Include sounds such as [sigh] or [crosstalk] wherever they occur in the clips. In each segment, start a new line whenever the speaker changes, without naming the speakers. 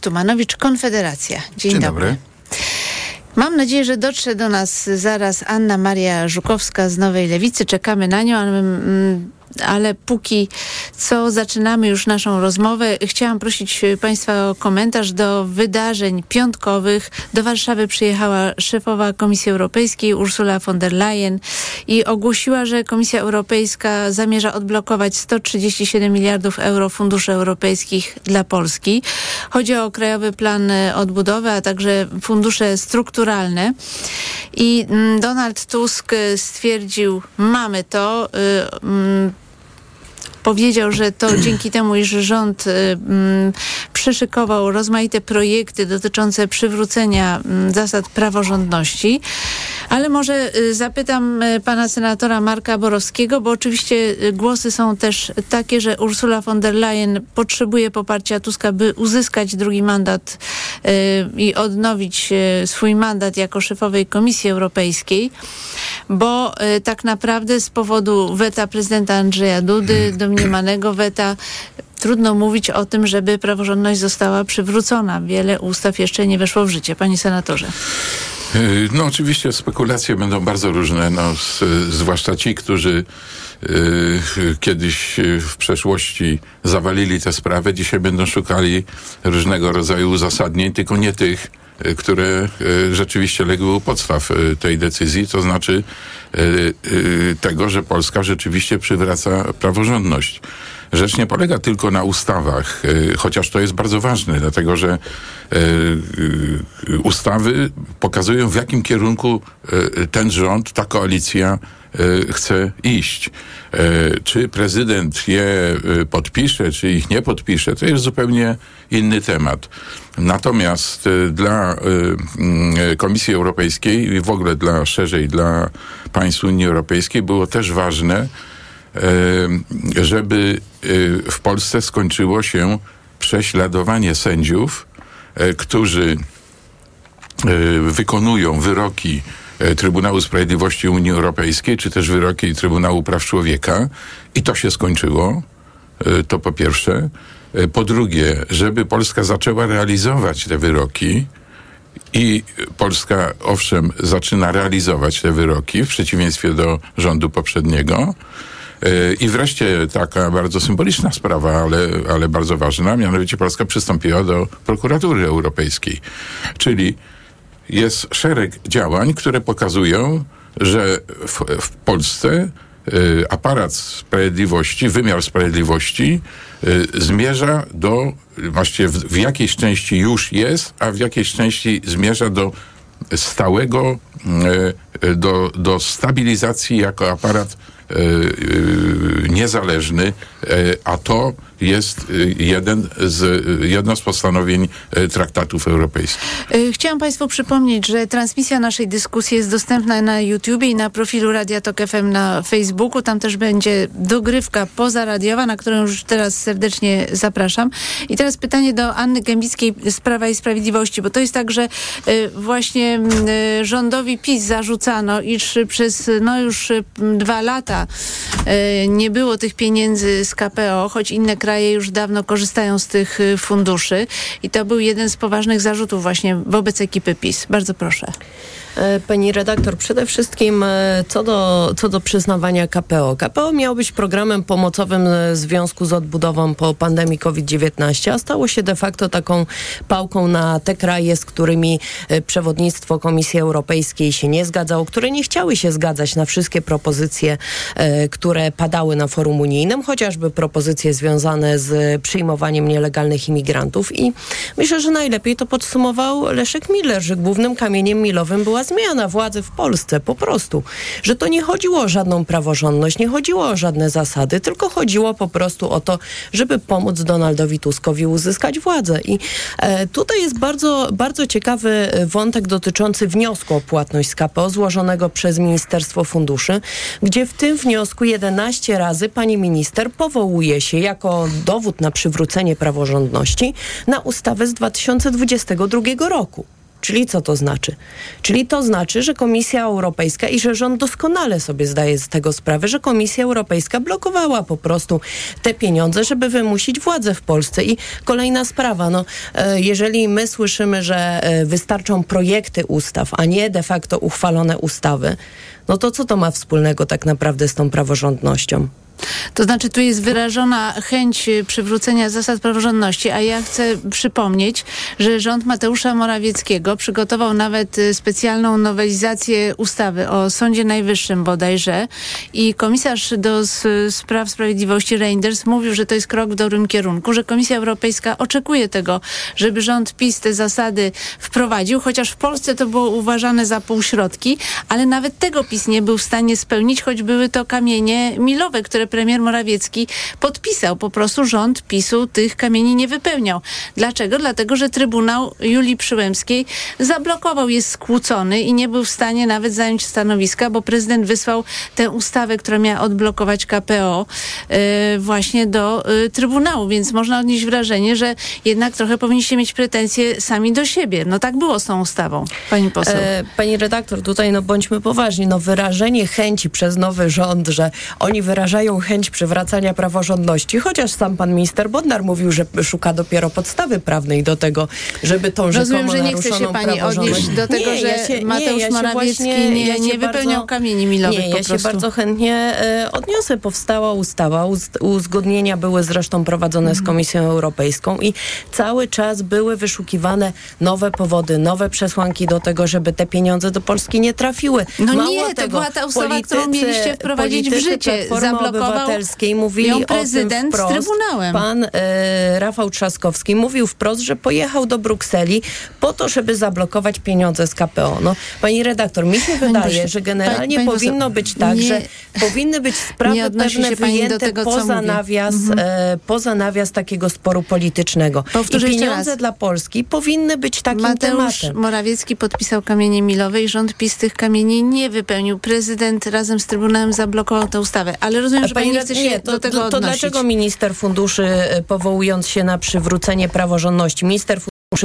Tumanowicz, Konfederacja. Dzień, Dzień dobry. dobry. Mam nadzieję, że dotrze do nas zaraz Anna Maria Żukowska z Nowej Lewicy. Czekamy na nią, ale ale póki co zaczynamy już naszą rozmowę. Chciałam prosić Państwa o komentarz do wydarzeń piątkowych. Do Warszawy przyjechała szefowa Komisji Europejskiej Ursula von der Leyen i ogłosiła, że Komisja Europejska zamierza odblokować 137 miliardów euro funduszy europejskich dla Polski. Chodzi o Krajowy Plan Odbudowy, a także fundusze strukturalne. I mm, Donald Tusk stwierdził, mamy to. Yy, powiedział, że to [clears throat] dzięki temu, iż rząd y, mm, przyszykował rozmaite projekty dotyczące przywrócenia mm, zasad praworządności. Ale może y, zapytam y, pana senatora Marka Borowskiego, bo oczywiście głosy są też takie, że Ursula von der Leyen potrzebuje poparcia Tuska, by uzyskać drugi mandat i odnowić swój mandat jako szefowej Komisji Europejskiej, bo tak naprawdę z powodu weta prezydenta Andrzeja Dudy do domniemanego weta trudno mówić o tym, żeby praworządność została przywrócona. Wiele ustaw jeszcze nie weszło w życie. Panie senatorze.
Y, no oczywiście spekulacje będą bardzo różne, no, z, zwłaszcza ci, którzy y, kiedyś w przeszłości zawalili tę sprawę, dzisiaj będą szukali różnego rodzaju uzasadnień, tylko nie tych, które y, rzeczywiście legły u podstaw y, tej decyzji, to znaczy tego, że Polska rzeczywiście przywraca praworządność. Rzecz nie polega tylko na ustawach, chociaż to jest bardzo ważne, dlatego że ustawy pokazują, w jakim kierunku ten rząd, ta koalicja chce iść. Czy prezydent je podpisze, czy ich nie podpisze, to jest zupełnie inny temat. Natomiast dla Komisji Europejskiej i w ogóle dla szerzej dla państw Unii Europejskiej było też ważne, żeby w Polsce skończyło się prześladowanie sędziów, którzy wykonują wyroki Trybunału Sprawiedliwości Unii Europejskiej, czy też wyroki Trybunału Praw Człowieka i to się skończyło. To po pierwsze. Po drugie, żeby Polska zaczęła realizować te wyroki, i Polska, owszem, zaczyna realizować te wyroki w przeciwieństwie do rządu poprzedniego. I wreszcie taka bardzo symboliczna sprawa, ale, ale bardzo ważna, mianowicie Polska przystąpiła do prokuratury europejskiej. Czyli jest szereg działań, które pokazują, że w, w Polsce y, aparat sprawiedliwości, wymiar sprawiedliwości y, zmierza do, właściwie w, w jakiejś części już jest, a w jakiejś części zmierza do stałego, y, do, do stabilizacji jako aparat niezależny, a to jest jeden z, jedno z postanowień traktatów europejskich.
Chciałam Państwu przypomnieć, że transmisja naszej dyskusji jest dostępna na YouTubie i na profilu Radia Tok FM na Facebooku. Tam też będzie dogrywka pozaradiowa, na którą już teraz serdecznie zapraszam. I teraz pytanie do Anny Gębickiej z Prawa i Sprawiedliwości, bo to jest tak, że właśnie rządowi PiS zarzucano, iż przez no już dwa lata nie było tych pieniędzy z KPO, choć inne kraje już dawno korzystają z tych y, funduszy i to był jeden z poważnych zarzutów właśnie wobec ekipy PiS. Bardzo proszę.
E, pani redaktor, przede wszystkim e, co do, co do przyznawania KPO. KPO miało być programem pomocowym w związku z odbudową po pandemii COVID-19, a stało się de facto taką pałką na te kraje, z którymi e, przewodnictwo Komisji Europejskiej się nie zgadzało, które nie chciały się zgadzać na wszystkie propozycje, które padały na forum unijnym, chociażby propozycje związane z przyjmowaniem nielegalnych imigrantów. I myślę, że najlepiej to podsumował Leszek Miller, że głównym kamieniem milowym była zmiana władzy w Polsce, po prostu. Że to nie chodziło o żadną praworządność, nie chodziło o żadne zasady, tylko chodziło po prostu o to, żeby pomóc Donaldowi Tuskowi uzyskać władzę. I e, tutaj jest bardzo, bardzo ciekawy wątek dotyczący wniosku o płatność z KPO złożonego przez Ministerstwo Funduszy, gdzie w tym wniosku 11 razy pani minister powołuje się jako dowód na przywrócenie praworządności na ustawę z 2022 roku. Czyli co to znaczy? Czyli to znaczy, że Komisja Europejska i że rząd doskonale sobie zdaje z tego sprawę, że Komisja Europejska blokowała po prostu te pieniądze, żeby wymusić władzę w Polsce. I kolejna sprawa, no, e, jeżeli my słyszymy, że e, wystarczą projekty ustaw, a nie de facto uchwalone ustawy, no to co to ma wspólnego tak naprawdę z tą praworządnością?
To znaczy, tu jest wyrażona chęć y, przywrócenia zasad praworządności, a ja chcę przypomnieć, że rząd Mateusza Morawieckiego przygotował nawet y, specjalną nowelizację ustawy o Sądzie Najwyższym bodajże i komisarz do spraw sprawiedliwości Reinders mówił, że to jest krok w dobrym kierunku, że Komisja Europejska oczekuje tego, żeby rząd PiS te zasady wprowadził, chociaż w Polsce to było uważane za półśrodki, ale nawet tego PiS nie był w stanie spełnić, choć były to kamienie milowe, które premier Morawiecki podpisał. Po prostu rząd PiSu tych kamieni nie wypełniał. Dlaczego? Dlatego, że Trybunał Julii Przyłębskiej zablokował, jest skłócony i nie był w stanie nawet zająć stanowiska, bo prezydent wysłał tę ustawę, która miała odblokować KPO yy, właśnie do yy, Trybunału, więc można odnieść wrażenie, że jednak trochę powinniście mieć pretensje sami do siebie. No tak było z tą ustawą, pani poseł. E,
pani redaktor, tutaj no bądźmy poważni. No wyrażenie chęci przez nowy rząd, że oni wyrażają chęć przywracania praworządności, chociaż sam pan minister Bodnar mówił, że szuka dopiero podstawy prawnej do tego, żeby tą
Rozumiem, że nie chce się pani odnieść do tego, nie, że ja się, Mateusz nie, ja Morawiecki właśnie, nie, ja nie wypełniał bardzo, kamieni milowych
Nie, ja się bardzo chętnie e, odniosę. Powstała ustawa, uz, uzgodnienia były zresztą prowadzone z mhm. Komisją Europejską i cały czas były wyszukiwane nowe powody, nowe przesłanki do tego, żeby te pieniądze do Polski nie trafiły.
No Mało nie, tego, to była ta ustawa, politycy, którą mieliście wprowadzić w życie. Zablokować
Obywatelskiej mówili prezydent o tym wprost.
z Trybunałem.
Pan e, Rafał Trzaskowski mówił wprost, że pojechał do Brukseli po to, żeby zablokować pieniądze z KPO. No, pani redaktor, mi się wydaje, że generalnie pani, pani powinno być tak, nie, że powinny być sprawy pewne wyjęte tego, poza, nawias, mhm. e, poza nawias takiego sporu politycznego. Powtórzę I pieniądze dla Polski powinny być takim
Mateusz
tematem.
Morawiecki podpisał kamienie milowe i rząd PiS tych kamieni nie wypełnił. Prezydent razem z Trybunałem zablokował tę ustawę. Ale rozumiem, że pani nie się do tego
to, to dlaczego minister funduszy, e, powołując się na przywrócenie praworządności, minister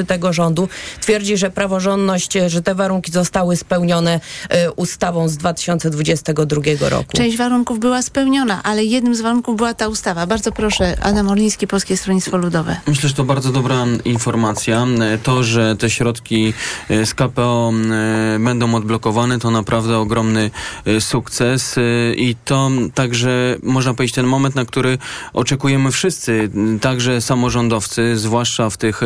tego rządu twierdzi, że praworządność, że te warunki zostały spełnione y, ustawą z 2022 roku.
Część warunków była spełniona, ale jednym z warunków była ta ustawa. Bardzo proszę, Adam Orliński, Polskie Stronnictwo Ludowe.
Myślę, że to bardzo dobra informacja. To, że te środki e, z KPO będą odblokowane, to naprawdę ogromny sukces i to także można powiedzieć ten moment, na który oczekujemy wszyscy, także samorządowcy, zwłaszcza w tych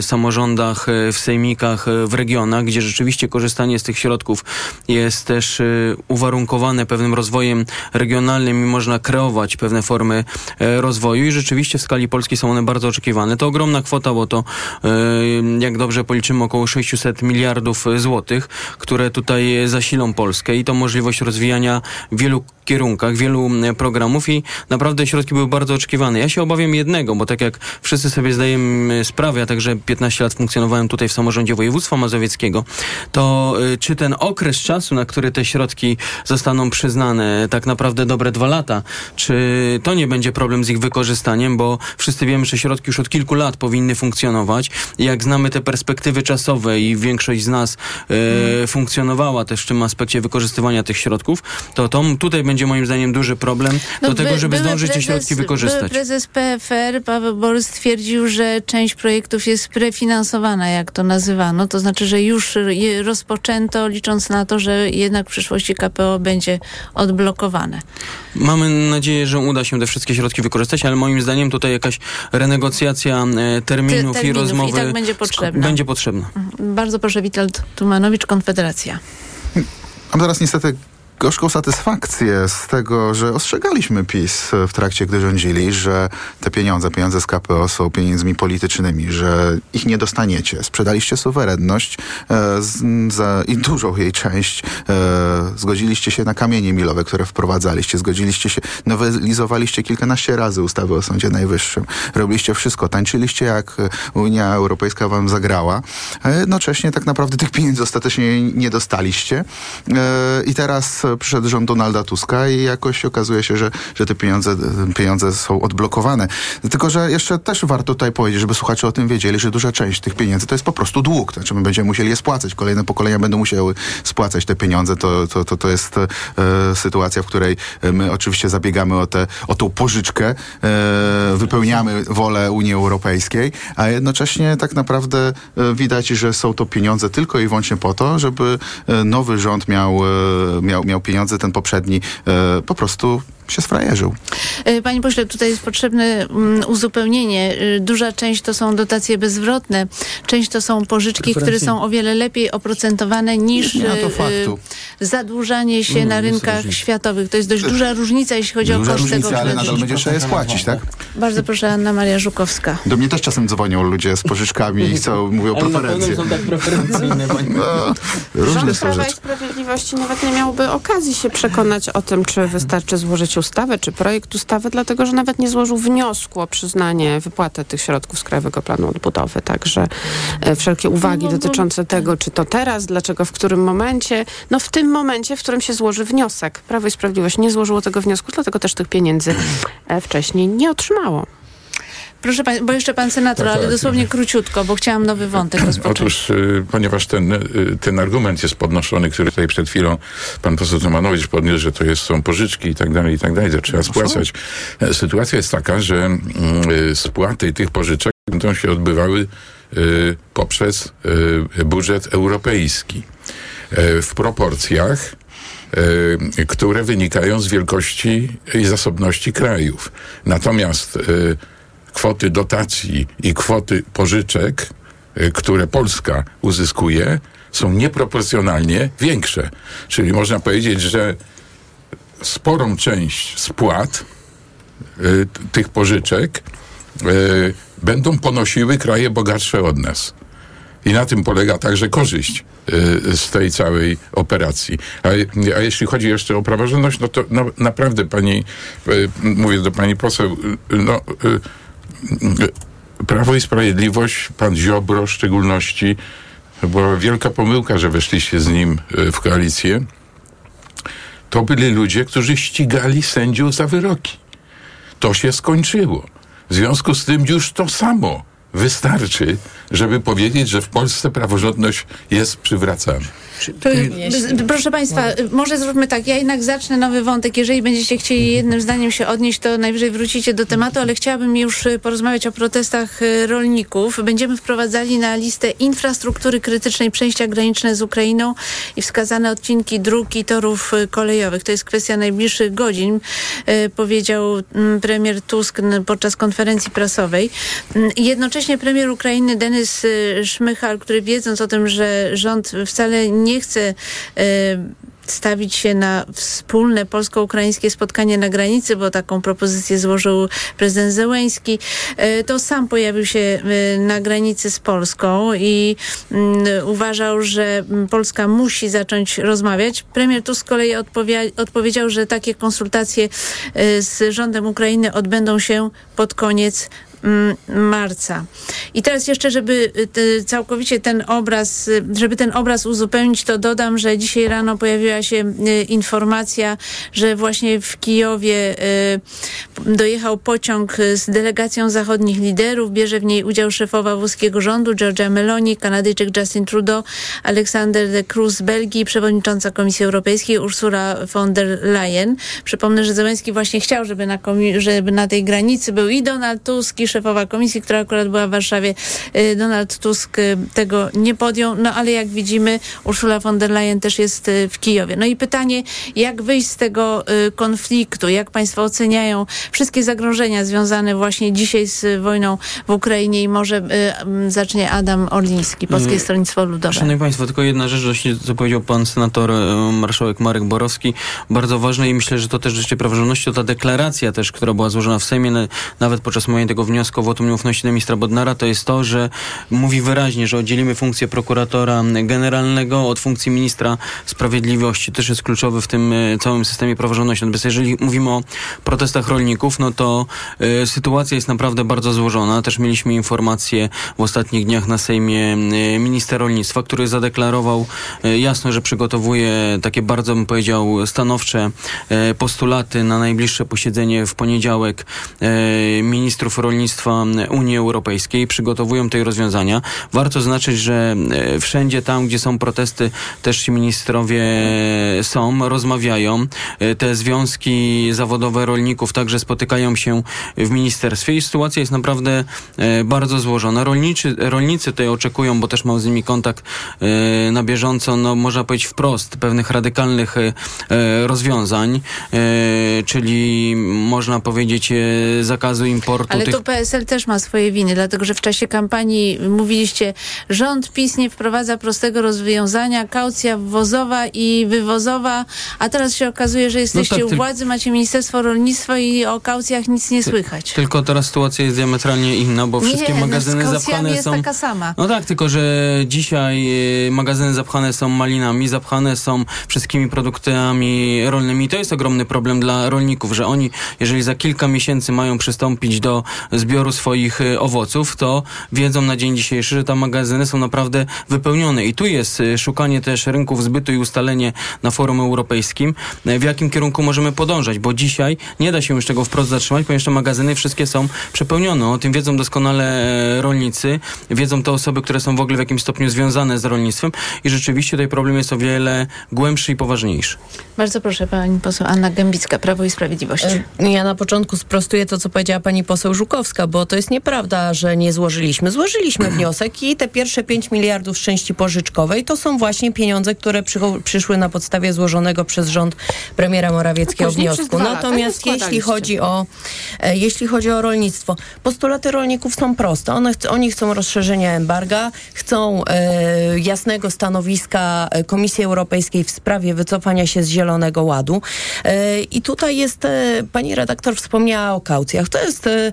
samorządach, e, w sejmikach, e, w regionach, gdzie rzeczywiście korzystanie z tych środków jest też e, uwarunkowane pewnym rozwojem regionalnym i można kreować pewne formy rozwoju i rzeczywiście w skali Polski są one bardzo oczekiwane. To ogromna kwota, bo to jak dobrze policzymy około 600 miliardów złotych, które tutaj zasilą Polskę i to możliwość rozwijania wielu kierunkach, wielu programów i naprawdę środki były bardzo oczekiwane. Ja się obawiam jednego, bo tak jak wszyscy sobie zdajemy sprawę, a także 15 lat funkcjonowałem tutaj w samorządzie województwa mazowieckiego, to y, czy ten okres czasu, na który te środki zostaną przyznane, tak naprawdę dobre dwa lata, czy to nie będzie problem z ich wykorzystaniem, bo wszyscy wiemy, że środki już od kilku lat powinny funkcjonować. Jak znamy te perspektywy czasowe i większość z nas y, funkcjonowała też w tym aspekcie wykorzystywania tych środków, to, to tutaj będzie moim zdaniem duży problem no, do tego, żeby zdążyć prezes, te środki wykorzystać.
Prezes PFR Paweł Borys stwierdził, że część projektów jest prefinansowana, jak to nazywano. To znaczy, że już je rozpoczęto, licząc na to, że jednak w przyszłości KPO będzie odblokowane.
Mamy nadzieję, że uda się te wszystkie środki wykorzystać, ale moim zdaniem tutaj jakaś renegocjacja terminów, terminów i rozmowy i tak
będzie potrzebna.
Będzie potrzebna.
Bardzo proszę, Witold Tumanowicz, Konfederacja.
A teraz niestety gorzką satysfakcję z tego, że ostrzegaliśmy PiS w trakcie, gdy rządzili, że te pieniądze, pieniądze z KPO są pieniędzmi politycznymi, że ich nie dostaniecie. Sprzedaliście suwerenność e, z, za, i dużą jej część. E, zgodziliście się na kamienie milowe, które wprowadzaliście. Zgodziliście się, nowelizowaliście kilkanaście razy ustawy o Sądzie Najwyższym. Robiliście wszystko. Tańczyliście, jak Unia Europejska wam zagrała. A jednocześnie tak naprawdę tych pieniędzy ostatecznie nie dostaliście. E, I teraz przyszedł rząd Donalda Tuska i jakoś okazuje się, że, że te pieniądze, pieniądze są odblokowane. Tylko, że jeszcze też warto tutaj powiedzieć, żeby słuchacze o tym wiedzieli, że duża część tych pieniędzy to jest po prostu dług. Znaczy my będziemy musieli je spłacać. Kolejne pokolenia będą musiały spłacać te pieniądze. To, to, to, to jest e, sytuacja, w której my oczywiście zabiegamy o, te, o tą pożyczkę, e, wypełniamy wolę Unii Europejskiej, a jednocześnie tak naprawdę e, widać, że są to pieniądze tylko i wyłącznie po to, żeby e, nowy rząd miał, e, miał, miał pieniądze, ten poprzedni e, po prostu się sfrajerzył.
E, panie pośle, tutaj jest potrzebne mm, uzupełnienie. E, duża część to są dotacje bezwrotne, część to są pożyczki, które są o wiele lepiej oprocentowane niż
Nie, to faktu.
zadłużanie się na rynkach światowych. To jest dość duża różnica, jeśli chodzi
Duża
o koszt
różnica,
tego
ale nadal będzie trzeba je spłacić, tak?
Bardzo proszę, Anna Maria Żukowska.
Do mnie też czasem dzwonią ludzie z pożyczkami i chcą, mówią
Ale na pewno
preferencje.
są tak preferencyjne,
No, różne
Rząd
są
Prawa i
rzeczy.
Nawet nie miałby okazji się przekonać o tym, czy wystarczy złożyć ustawę, czy projekt ustawy, dlatego że nawet nie złożył wniosku o przyznanie wypłaty tych środków z Krajowego Planu Odbudowy. Także e, wszelkie uwagi dotyczące tego, czy to teraz, dlaczego, w którym momencie, no w tym momencie, w którym się złoży wniosek. Prawo i Sprawiedliwość nie złożyło tego wniosku, dlatego też tych pieniędzy e, wcześniej nie otrzymało.
Proszę pan, bo jeszcze pan senator,
Tak,
ale
tak.
dosłownie króciutko, bo chciałam nowy wątek [clears throat] rozpocząć.
Otóż, y, ponieważ ten, y, ten argument jest podnoszony, który tutaj przed chwilą pan poseł Tomanowicz podniósł, że to jest, są pożyczki i tak dalej, i tak dalej, to trzeba spłacać. E, Sytuacja jest taka, że mm, y, spłaty tych pożyczek będą się odbywały y, poprzez y, budżet europejski y, w proporcjach, y, które wynikają z wielkości i zasobności krajów. Natomiast y, kwoty dotacji i kwoty pożyczek, y, które Polska uzyskuje, są nieproporcjonalnie większe. Czyli można powiedzieć, że sporą część spłat y, tych pożyczek y, będą ponosiły kraje bogatsze od nas. I na tym polega także korzyść z tej całej operacji. A, a jeśli chodzi jeszcze o praworządność, no to no, naprawdę pani, mówię do pani poseł, no, Prawo i Sprawiedliwość, pan Ziobro w szczególności, była wielka pomyłka, że weszliście z nim y, w koalicję. To byli ludzie, którzy ścigali sędziów za wyroki. To się skończyło. W związku z tym już to samo wystarczy, żeby powiedzieć, że w Polsce praworządność jest przywracana.
To, proszę Państwa, może zróbmy tak. Ja jednak zacznę nowy wątek. Jeżeli będziecie chcieli jednym zdaniem się odnieść, to najwyżej wrócicie do tematu, ale chciałabym już y, porozmawiać o protestach y, rolników. Będziemy wprowadzali na listę infrastruktury krytycznej przejścia graniczne z Ukrainą i wskazane odcinki dróg i torów y, kolejowych. To jest kwestia najbliższych godzin, y, powiedział mm, premier Tusk podczas konferencji prasowej. Mm, Jednocześnie premier Ukrainy Denis y, Szmychal, który wiedząc o tym, że rząd wcale nie chce y, stawić się na wspólne polsko-ukraińskie spotkanie na granicy, bo taką propozycję złożył prezydent Zełęński, y, to sam pojawił się na granicy z Polską i mm, uważał, że Polska musi zacząć rozmawiać. Premier Tusk z kolei odpowiedział, że takie konsultacje z rządem Ukrainy odbędą się pod koniec marca. I teraz jeszcze, żeby y, całkowicie ten obraz, y, żeby ten obraz uzupełnić, to dodam, że dzisiaj rano pojawiła się y, informacja, że właśnie w Kijowie dojechał pociąg z delegacją zachodnich liderów. Bierze w niej udział szefowa włoskiego rządu Giorgia Meloni, Kanadyjczyk Justin Trudeau, Aleksander de Cruz z Belgii, przewodnicząca Komisji Europejskiej Ursula von der Leyen. Przypomnę, że Zełenski właśnie chciał, żeby na, żeby na tej granicy był i Donald Tusk, i szefowa komisji, która akurat była w Warszawie. Y, Donald Tusk y, tego nie podjął, no ale jak widzimy, Ursula von der Leyen też jest y, w Kijowie. No i pytanie, jak wyjść z tego konfliktu? Jak państwo oceniają wszystkie zagrożenia związane właśnie dzisiaj z wojną w Ukrainie i może zacznie Adam Orliński, Polskie
Mm.
Stronnictwo Ludowe.
Szanowni Państwo, tylko jedna rzecz, właśnie co powiedział pan senator marszałek Marek Borowski, bardzo ważne i myślę, że to też życie praworządności, to ta deklaracja też, która była złożona w Sejmie, na- nawet podczas mojego tego wniosku wniosku o wotum nieufności do ministra Bodnara, to jest to, że mówi wyraźnie, że oddzielimy funkcję prokuratora generalnego od funkcji ministra sprawiedliwości. Też jest kluczowy w tym e, całym systemie praworządności. Natomiast jeżeli mówimy o protestach rolników, no to y, sytuacja jest naprawdę bardzo złożona. Też mieliśmy informacje w ostatnich dniach na Sejmie y, minister rolnictwa, który zadeklarował y, jasno, że przygotowuje takie bardzo, bym powiedział, stanowcze postulaty na najbliższe posiedzenie w poniedziałek ministrów rolnictwa Unii Europejskiej. Przygotowują te rozwiązania. Warto znaczyć, że wszędzie tam, gdzie są protesty, też ci ministrowie są, rozmawiają. Te związki zawodowe rolników także spotykają się w ministerstwie i sytuacja jest naprawdę e, bardzo złożona. Rolniczy, rolnicy tutaj oczekują, bo też mam z nimi kontakt e, na bieżąco, no można powiedzieć wprost, pewnych radykalnych e, rozwiązań, czyli można powiedzieć zakazu importu. Tych...
PSL też ma swoje winy, dlatego że w czasie kampanii mówiliście, rząd PiS nie wprowadza prostego rozwiązania, kaucja wwozowa i wywozowa, a teraz się okazuje, że jesteście no tak, u władzy, macie Ministerstwo Rolnictwa i o kaucjach nic nie słychać.
Tylko teraz sytuacja jest diametralnie inna, bo wszystkie
nie, no
magazyny
no
zapchane
jest
są.
taka sama.
No tak, tylko że dzisiaj y, magazyny zapchane są malinami, zapchane są wszystkimi produktami rolnymi. To jest ogromny problem dla rolników, że oni, jeżeli za kilka miesięcy mają przystąpić do zbioru swoich y, owoców, to wiedzą na dzień dzisiejszy, że te magazyny są naprawdę wypełnione. I tu jest y, szukanie też rynków zbytu i ustalenie na forum europejskim, w jakim kierunku możemy podążać, bo dzisiaj nie da się już tego wprost zatrzymać, ponieważ te magazyny wszystkie są przepełnione. O tym wiedzą doskonale rolnicy, wiedzą te osoby, które są w ogóle w jakimś stopniu związane z rolnictwem i rzeczywiście tutaj problem jest o wiele głębszy i poważniejszy.
Bardzo proszę, pani poseł Anna Gębicka, Prawo i Sprawiedliwość.
Ja na początku sprostuję to, co powiedziała pani poseł Żukowska, bo to jest nieprawda, że nie złożyliśmy. Złożyliśmy [clears throat] wniosek i te pierwsze 5 miliardów z części pożyczkowej to są właśnie pieniądze, które przyszły na podstawie złożonego przez rząd premiera Morawieckiego wniosku. Natomiast jeśli chodzi o e, jeśli chodzi o rolnictwo, postulaty rolników są proste. One, oni chcą rozszerzenia embarga, chcą e, jasnego stanowiska Komisji Europejskiej w sprawie wycofania się z Zielonego Ładu. E, I tutaj jest, e, pani redaktor wspomniała o kaucjach. To jest, e,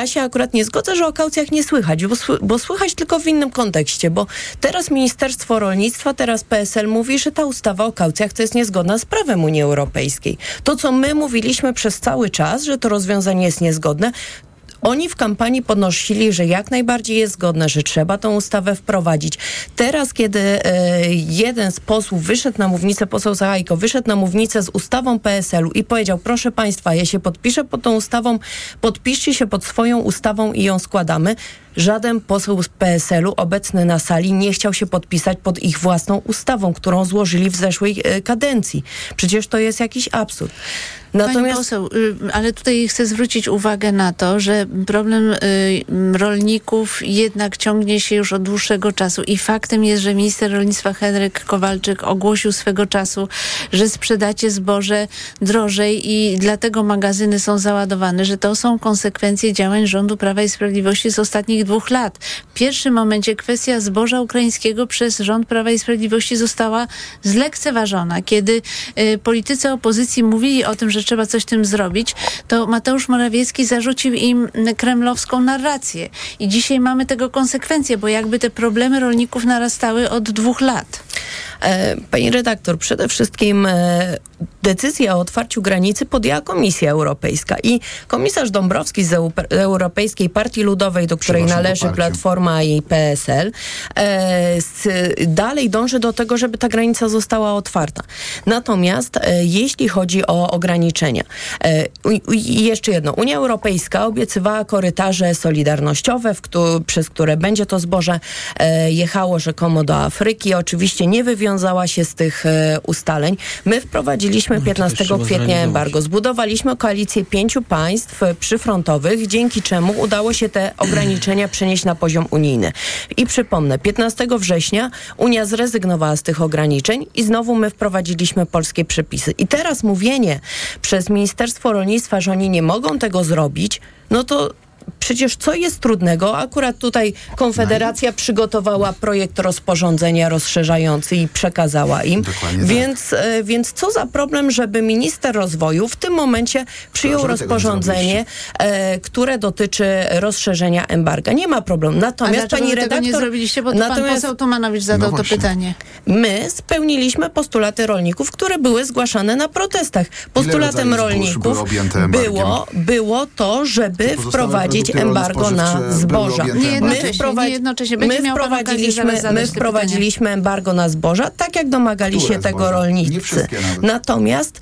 ja się akurat nie zgodzę, że o kaucjach nie słychać, bo, bo słychać tylko w innym kontekście, bo teraz Ministerstwo Rolnictwa, teraz PSL mówi, że ta ustawa o kaucjach to jest niezgodna z prawem Unii Europejskiej. To, co my mówiliśmy przez cały czas, że to rozwiązanie jest niezgodne, oni w kampanii podnosili, że jak najbardziej jest zgodne, że trzeba tą ustawę wprowadzić. Teraz, kiedy e, jeden z posłów wyszedł na mównicę, poseł Zachajko, wyszedł na mównicę z ustawą PSL-u i powiedział, proszę państwa, ja się podpiszę pod tą ustawą, podpiszcie się pod swoją ustawą i ją składamy. Żaden poseł z PSL-u obecny na sali nie chciał się podpisać pod ich własną ustawą, którą złożyli w zeszłej e, kadencji. Przecież to jest jakiś absurd.
Natomiast... Pani poseł, y, ale tutaj chcę zwrócić uwagę na to, że problem y, rolników jednak ciągnie się już od dłuższego czasu i faktem jest, że minister rolnictwa Henryk Kowalczyk ogłosił swego czasu, że sprzedacie zboże drożej i dlatego magazyny są załadowane, że to są konsekwencje działań rządu Prawa i Sprawiedliwości z ostatnich dwóch lat. W pierwszym momencie kwestia zboża ukraińskiego przez rząd Prawa i Sprawiedliwości została zlekceważona, kiedy y, politycy opozycji mówili o tym, że trzeba coś tym zrobić, to Mateusz Morawiecki zarzucił im kremlowską narrację. I dzisiaj mamy tego konsekwencje, bo jakby te problemy rolników narastały od dwóch lat.
E, pani redaktor, przede wszystkim e, decyzję o otwarciu granicy podjęła Komisja Europejska i komisarz Dąbrowski z Europejskiej Partii Ludowej, do której należy Platforma i PSL, e, dalej dąży do tego, żeby ta granica została otwarta. Natomiast jeśli chodzi o ograniczenia, i jeszcze jedno, Unia Europejska obiecywała korytarze solidarnościowe, przez które będzie to zboże jechało rzekomo do Afryki. Oczywiście nie wywiązała się z tych ustaleń. My wprowadziliśmy wprowadziliśmy 15 no, kwietnia embargo. Zbudowaliśmy koalicję pięciu państw przyfrontowych, dzięki czemu udało się te ograniczenia przenieść na poziom unijny. I przypomnę, 15 września Unia zrezygnowała z tych ograniczeń i znowu my wprowadziliśmy polskie przepisy. I teraz mówienie przez Ministerstwo Rolnictwa, że oni nie mogą tego zrobić, no to przecież co jest trudnego? Akurat tutaj Konfederacja przygotowała projekt rozporządzenia rozszerzający i przekazała im.
Dokładnie tak.
Więc, e, więc co za problem, żeby minister rozwoju w tym momencie przyjął
nie
rozporządzenie, e, które dotyczy rozszerzenia embarga. Nie ma problemu. Natomiast pani redaktor...
tego nie zrobiliście? Bo tu pan
natomiast-
poseł Tumanowicz zadał
No
to pytanie.
My spełniliśmy postulaty rolników, które były zgłaszane na protestach. Postulatem rolników było, było to, żeby
pozostałe
wprowadzić embargo na zboża.
Będzie
my wprowadziliśmy, my wprowadziliśmy embargo na zboża, tak jak domagali
Które
się tego
zboża?
Rolnicy. Natomiast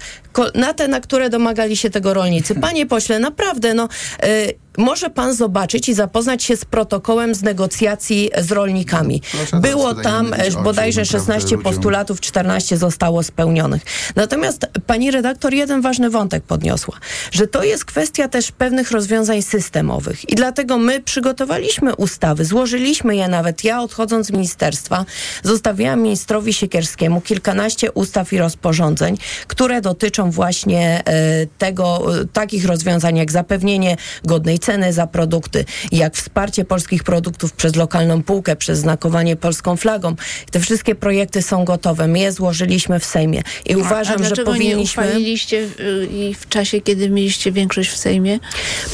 na te, na które domagali się tego rolnicy. Panie pośle, naprawdę, no, y, może pan zobaczyć i zapoznać się z protokołem z negocjacji z rolnikami.
Proszę,
Było
teraz tutaj
tam e, bodajże
oczu, naprawdę
16
ludziom.
postulatów, 14 zostało spełnionych. Natomiast pani redaktor jeden ważny wątek podniosła, że to jest kwestia też pewnych rozwiązań systemowych i dlatego my przygotowaliśmy ustawy, złożyliśmy je nawet. Ja odchodząc z ministerstwa zostawiłam ministrowi Siekierskiemu kilkanaście ustaw i rozporządzeń, które dotyczą właśnie e, tego, e, takich rozwiązań jak zapewnienie godnej ceny za produkty, jak wsparcie polskich produktów przez lokalną półkę, przez znakowanie polską flagą. Te wszystkie projekty są gotowe. My je złożyliśmy w Sejmie i
A
uważam, że
dlaczego nie
powinniśmy...
uchwaliliście y, i w czasie, kiedy mieliście większość w Sejmie?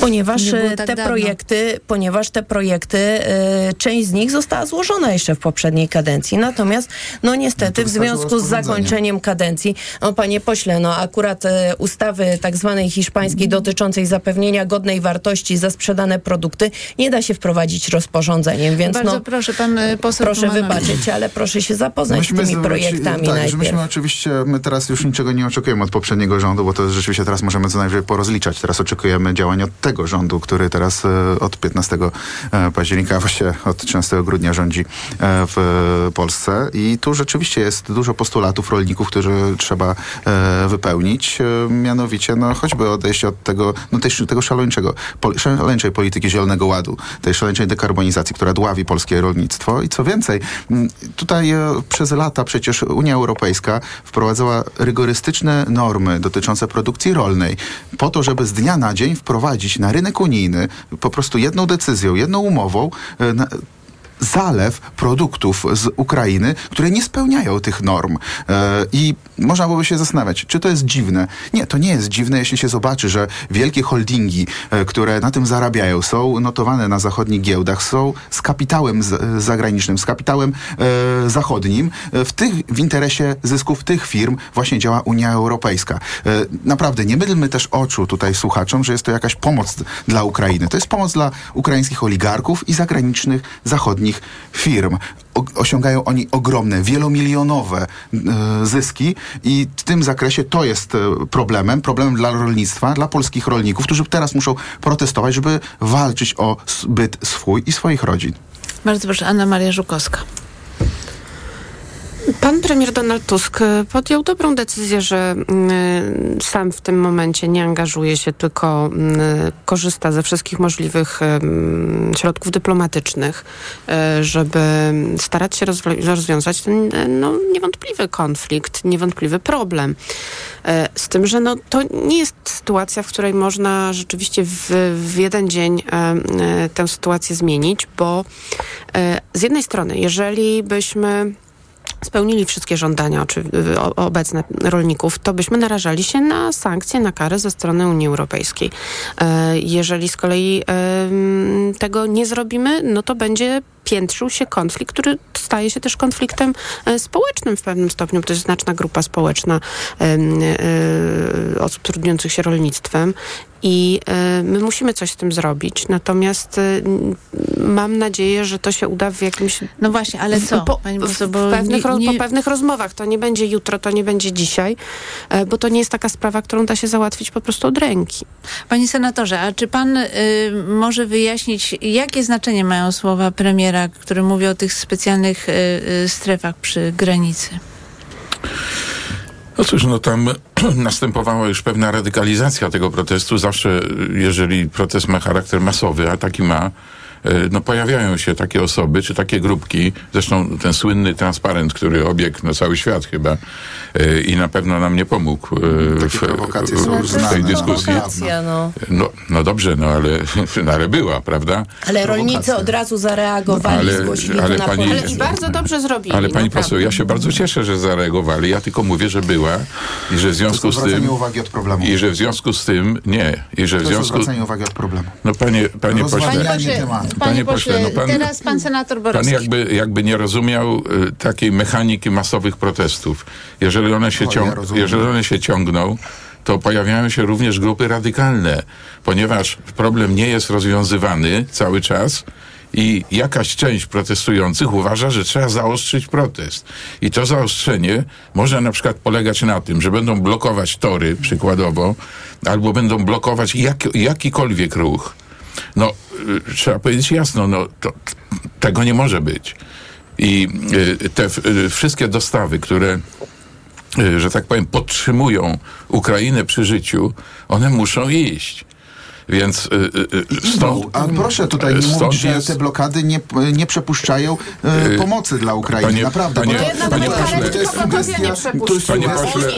Ponieważ e,
tak
te
dawno.
projekty, ponieważ te projekty, e, część z nich została złożona jeszcze w poprzedniej kadencji. Natomiast, no niestety,
No
w związku z zakończeniem kadencji, no panie pośle, no akurat e, ustawy tak zwanej hiszpańskiej dotyczącej zapewnienia godnej wartości za sprzedane produkty nie da się wprowadzić rozporządzeniem, więc
Bardzo
no
proszę, pan y, poseł
proszę wybaczyć, ale proszę się zapoznać z tymi
zwróci-
projektami
tak,
najpierw.
myśmy oczywiście, my teraz już niczego nie oczekujemy od poprzedniego rządu, bo to rzeczywiście teraz możemy co najwyżej porozliczać. Teraz oczekujemy działań od tego rządu, który teraz e, od 15 e, października, właściwie od 13 grudnia rządzi e, w e, Polsce. I tu rzeczywiście jest dużo postulatów rolników, które trzeba e, wypełnić. E, mianowicie, no choćby odejście od tego, no tej, tego szaleńczego, szaleńczej polityki Zielonego Ładu, tej szaleńczej dekarbonizacji, która dławi polskie rolnictwo. I co więcej, m, tutaj e, przez lata przecież Unia Europejska wprowadzała rygorystyczne normy dotyczące produkcji rolnej po to, żeby z dnia na dzień wprowadzić na rynek unijny po prostu jedną decyzją, jedną umową e, na, zalew produktów z Ukrainy, które nie spełniają tych norm. E, I można byłoby się zastanawiać, czy to jest dziwne. Nie, to nie jest dziwne, jeśli się zobaczy, że wielkie holdingi, e, które na tym zarabiają, są notowane na zachodnich giełdach, są z kapitałem z, zagranicznym, z kapitałem e, zachodnim. E, w, tych, w interesie zysków tych firm właśnie działa Unia Europejska. E, naprawdę, nie mydlmy też oczu tutaj słuchaczom, że jest to jakaś pomoc dla Ukrainy. To jest pomoc dla ukraińskich oligarchów i zagranicznych, zachodnich firm. Osiągają oni ogromne, wielomilionowe e, zyski i w tym zakresie to jest e, problemem, problemem dla rolnictwa, dla polskich rolników, którzy teraz muszą protestować, żeby walczyć o byt swój i swoich rodzin.
Bardzo proszę, Anna Maria Żukowska.
Pan premier Donald Tusk e, podjął dobrą decyzję, że mm, sam w tym momencie nie angażuje się, tylko mm, korzysta ze wszystkich możliwych em, środków dyplomatycznych, e, żeby starać się rozwiązać ten e, no, niewątpliwy konflikt, niewątpliwy problem. E, Z tym, że no, to nie jest sytuacja, w której można rzeczywiście w, w jeden dzień e, e, tę sytuację zmienić, bo e, z jednej strony, jeżeli byśmy spełnili wszystkie żądania oczy, o, obecne rolników, to byśmy narażali się na sankcje, na kary ze strony Unii Europejskiej. E, jeżeli z kolei tego nie zrobimy, no to będzie piętrzył się konflikt, który staje się też konfliktem e, społecznym w pewnym stopniu, bo to jest znaczna grupa społeczna e, osób trudniących się rolnictwem i e, my musimy coś z tym zrobić. Natomiast mam nadzieję, że to się uda w jakimś
No właśnie, ale co?
po,
poseł,
pewnych,
nie, nie,
po pewnych rozmowach. To nie będzie jutro, to nie będzie dzisiaj, bo to nie jest taka sprawa, którą da się załatwić po prostu od ręki.
Panie senatorze, a czy pan y, może wyjaśnić, jakie znaczenie mają słowa premiera, który mówi o tych specjalnych y, y, strefach przy granicy?
No cóż, no tam [clears throat] następowała już pewna radykalizacja tego protestu. Zawsze, y, jeżeli protest ma charakter masowy, a taki ma, no pojawiają się takie osoby, czy takie grupki, zresztą ten słynny transparent, który obiegł na cały świat chyba i na pewno nam nie pomógł w, w, w, tej dyskusji.
No.
no. No, dobrze, no ale, [laughs] no, ale była, prawda?
Ale rolnicy od razu zareagowali, ale, zgłosili ale to pani,
Ale i bardzo dobrze zrobili.
Ale pani poseł, ja się bardzo cieszę, że zareagowali. Ja tylko mówię, że była i że w związku z tym...
uwagi od problemu.
I że w związku z tym... Nie. I że w związku...
uwagi od problemu.
No panie, panie pośle...
Panie pośle, panie pośle no pan, teraz pan senator Borowski.
Pan jakby, jakby nie rozumiał y, takiej mechaniki masowych protestów. Jeżeli one się, ciąg, ja jeżeli one się ciągną, to pojawiają się również grupy radykalne, ponieważ problem nie jest rozwiązywany cały czas i jakaś część protestujących uważa, że trzeba zaostrzyć protest. I to zaostrzenie może na przykład polegać na tym, że będą blokować tory przykładowo, albo będą blokować jak, jakikolwiek ruch. No, trzeba powiedzieć jasno, no, to, tego nie może być. I y, te y, wszystkie dostawy, które Y, że tak powiem, podtrzymują Ukrainę przy życiu, one muszą iść. Więc y,
y, stąd... A proszę tutaj nie mówić, że te blokady nie, nie przepuszczają pomocy dla Ukrainy. Panie, Naprawdę.
Panie,
to panie pośle, to jest sugestia...
Panie pośle,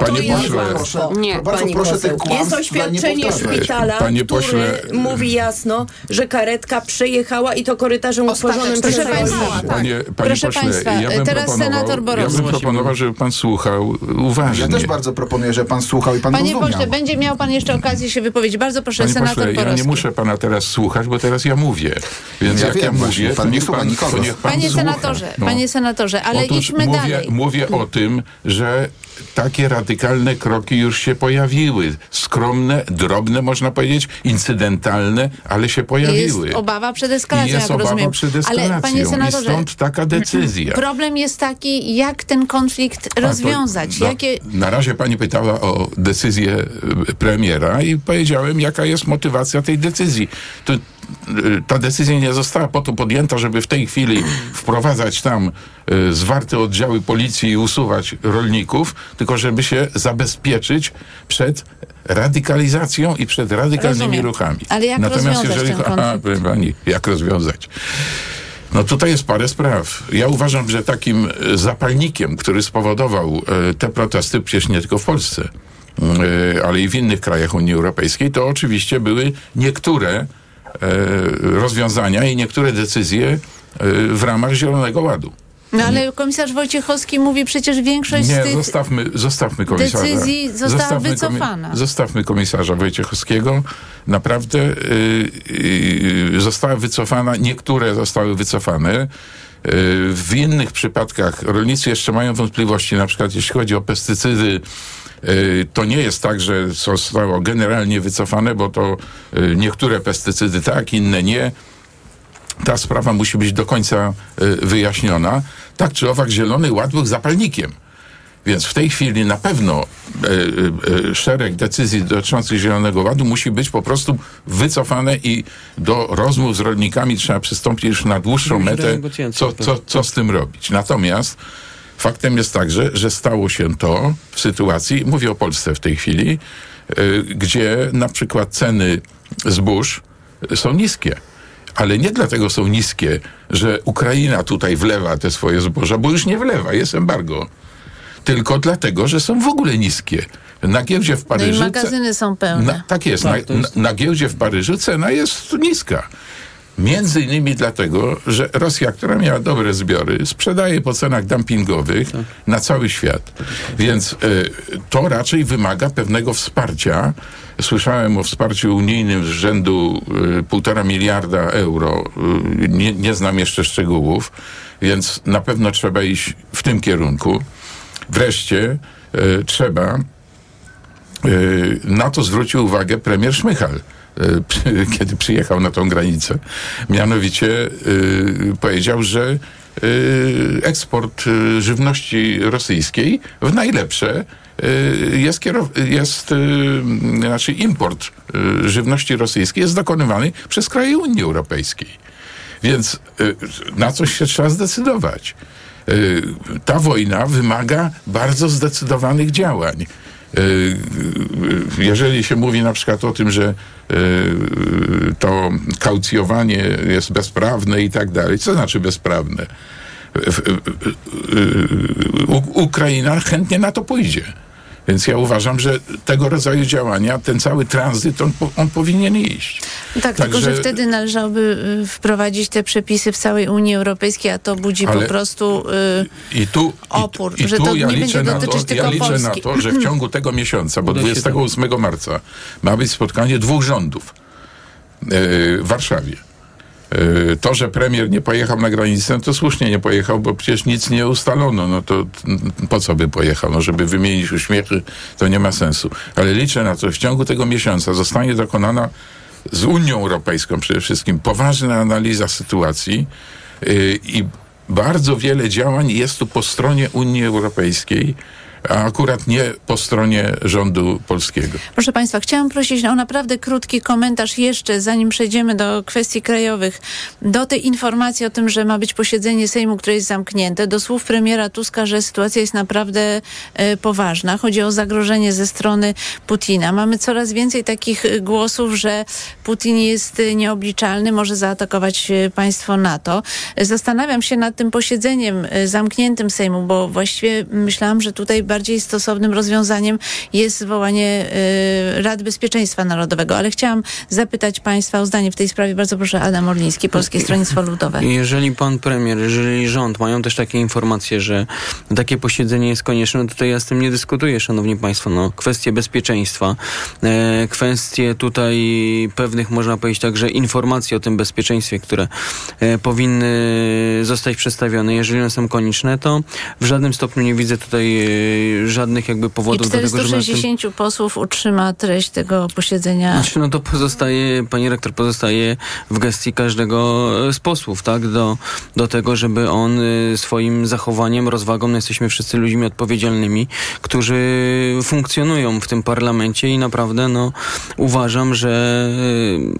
panie pośle...
Proszę, nie, bardzo proszę tych Jest oświadczenie szpitala, panie pośle, który mówi jasno, że karetka przejechała i to korytarzem utworzonym
przez Państwa.
Panie, panie proszę pośle, Państwa, ja bym
teraz senator Borowski.
Ja bym proponował, żeby pan słuchał uważnie.
Ja też bardzo proponuję, żeby pan słuchał i pan
Panie
rozumiał.
pośle, będzie miał pan jeszcze okazję się wypowiedzieć. Bardzo proszę
Panie
senator
pośle, ja nie muszę pana teraz słuchać, bo teraz ja mówię. Więc
Ja
jak
wiem
ja mówię,
pan
to
nie
niech
słucha
pan,
nikogo.
to niech pan
Panie
słucha.
senatorze,
No.
panie senatorze, ale
Otóż
idźmy
mówię,
dalej.
Mówię o tym, że takie radykalne kroki już się pojawiły. Skromne, drobne, można powiedzieć, incydentalne, ale się pojawiły.
Jest obawa przed eskalacją,
I jest obawa
rozumiem.
przed eskalacją.
Ale panie senatorze,
I stąd taka decyzja.
problem jest taki, jak ten konflikt
A to-
rozwiązać.
no,
Jakie...
Na razie pani pytała o decyzję y, premiera i powiedziałem, jaka jest motywacja tej decyzji. To, ta decyzja nie została po to podjęta, żeby w tej chwili wprowadzać tam y, zwarte oddziały policji i usuwać rolników, tylko żeby się zabezpieczyć przed radykalizacją i przed radykalnymi
Rozumiem.
ruchami.
Ale jak rozwiązać ten
Aha,
konflikt?
pani, jak rozwiązać? No tutaj jest parę spraw. Ja uważam, że takim e, zapalnikiem, który spowodował te protesty, przecież nie tylko w Polsce, ale i w innych krajach Unii Europejskiej, to oczywiście były niektóre rozwiązania i niektóre decyzje e, w ramach Zielonego Ładu.
No ale komisarz Wojciechowski mówi przecież większość z
Nie,
tych...
zostawmy, zostawmy komisarza.
decyzji została
Zostawmy
wycofana.
zostawmy komisarza Wojciechowskiego. Naprawdę y, y, została wycofana, niektóre zostały wycofane. Y, w innych przypadkach rolnicy jeszcze mają wątpliwości, na przykład jeśli chodzi o pestycydy, to nie jest tak, że zostało generalnie wycofane, bo to y, niektóre pestycydy tak, inne nie ta sprawa musi być do końca y, wyjaśniona. Tak czy owak, Zielony Ład był zapalnikiem. Więc w tej chwili na pewno y, y, y, szereg decyzji dotyczących Zielonego Ładu musi być po prostu wycofane i do rozmów z rolnikami trzeba przystąpić już na dłuższą metę, co,
tak.
co, co z tym robić. Natomiast faktem jest także, że stało się to w sytuacji, mówię o Polsce w tej chwili, y, gdzie na przykład ceny zbóż są niskie. Ale nie dlatego są niskie, że Ukraina tutaj wlewa te swoje zboża, bo już nie wlewa, jest embargo. Tylko dlatego, że są w ogóle niskie. Na giełdzie w
No i
Paryżu. ce-
magazyny są pełne.
na, tak jest.
Tak,
na,
jest-
Na, na giełdzie w Paryżu cena jest niska. Między innymi dlatego, że Rosja, która miała dobre zbiory, sprzedaje po cenach dumpingowych
Tak.
na cały świat. Więc y, to raczej wymaga pewnego wsparcia. Słyszałem o wsparciu unijnym z rzędu y, półtora miliarda euro. Y, nie, nie znam jeszcze szczegółów, więc na pewno trzeba iść w tym kierunku. Wreszcie y, trzeba Y, Na to zwrócił uwagę premier Szmychal, y, [laughs] kiedy przyjechał na tą granicę. Mianowicie y, powiedział, że y, eksport y, żywności rosyjskiej w najlepsze jest, jest znaczy import żywności rosyjskiej jest dokonywany przez kraje Unii Europejskiej. Więc na coś się trzeba zdecydować. Ta wojna wymaga bardzo zdecydowanych działań. Jeżeli się mówi na przykład o tym, że to kaucjowanie jest bezprawne i tak dalej, co znaczy bezprawne? Ukraina chętnie na to pójdzie. Więc ja uważam, że tego rodzaju działania, ten cały tranzyt, on, on powinien iść.
Tak, Także... tylko że wtedy należałoby y, wprowadzić te przepisy w całej Unii Europejskiej, a to budzi Ale... po prostu yy, I tu, opór,
i, i
że
tu
to
ja
nie będzie dotyczyć
to,
tylko
Ja liczę
Polski.
na to, że w ciągu tego miesiąca, bo 28 marca ma być spotkanie dwóch rządów yy, w Warszawie. Y, to, że premier nie pojechał na granicę, to słusznie nie pojechał, bo przecież nic nie ustalono. No to po co by pojechał? No, żeby wymienić uśmiechy, to nie ma sensu. Ale liczę na to, że w ciągu tego miesiąca zostanie dokonana z Unią Europejską przede wszystkim poważna analiza sytuacji yy, i bardzo wiele działań jest tu po stronie Unii Europejskiej a akurat nie po stronie rządu polskiego.
Proszę Państwa, chciałam prosić o naprawdę krótki komentarz jeszcze, zanim przejdziemy do kwestii krajowych, do tej informacji o tym, że ma być posiedzenie Sejmu, które jest zamknięte, do słów premiera Tuska, że sytuacja jest naprawdę e, poważna. Chodzi o zagrożenie ze strony Putina. Mamy coraz więcej takich głosów, że Putin jest nieobliczalny, może zaatakować e, państwo NATO. Zastanawiam się nad tym posiedzeniem e, zamkniętym Sejmu, bo właściwie myślałam, że tutaj bardziej stosownym rozwiązaniem jest zwołanie y, Rady Bezpieczeństwa Narodowego. Ale chciałam zapytać Państwa o zdanie w tej sprawie. Bardzo proszę, Adam Orliński, Polskie Stronnictwo Ludowe.
Jeżeli pan premier, jeżeli rząd mają też takie informacje, że takie posiedzenie jest konieczne, to ja z tym nie dyskutuję, szanowni państwo. No, kwestie bezpieczeństwa, e, kwestie tutaj pewnych, można powiedzieć także informacji o tym bezpieczeństwie, które e, powinny zostać przedstawione. Jeżeli one są konieczne, to w żadnym stopniu nie widzę tutaj e, żadnych jakby powodów
I 460 do tego, posłów utrzyma treść tego posiedzenia.
Znaczy, no to pozostaje, pani rektor, pozostaje w gestii każdego z posłów, tak? Do, do tego, żeby on y, swoim zachowaniem, rozwagą, no jesteśmy wszyscy ludźmi odpowiedzialnymi, którzy funkcjonują w tym parlamencie i naprawdę, no, uważam, że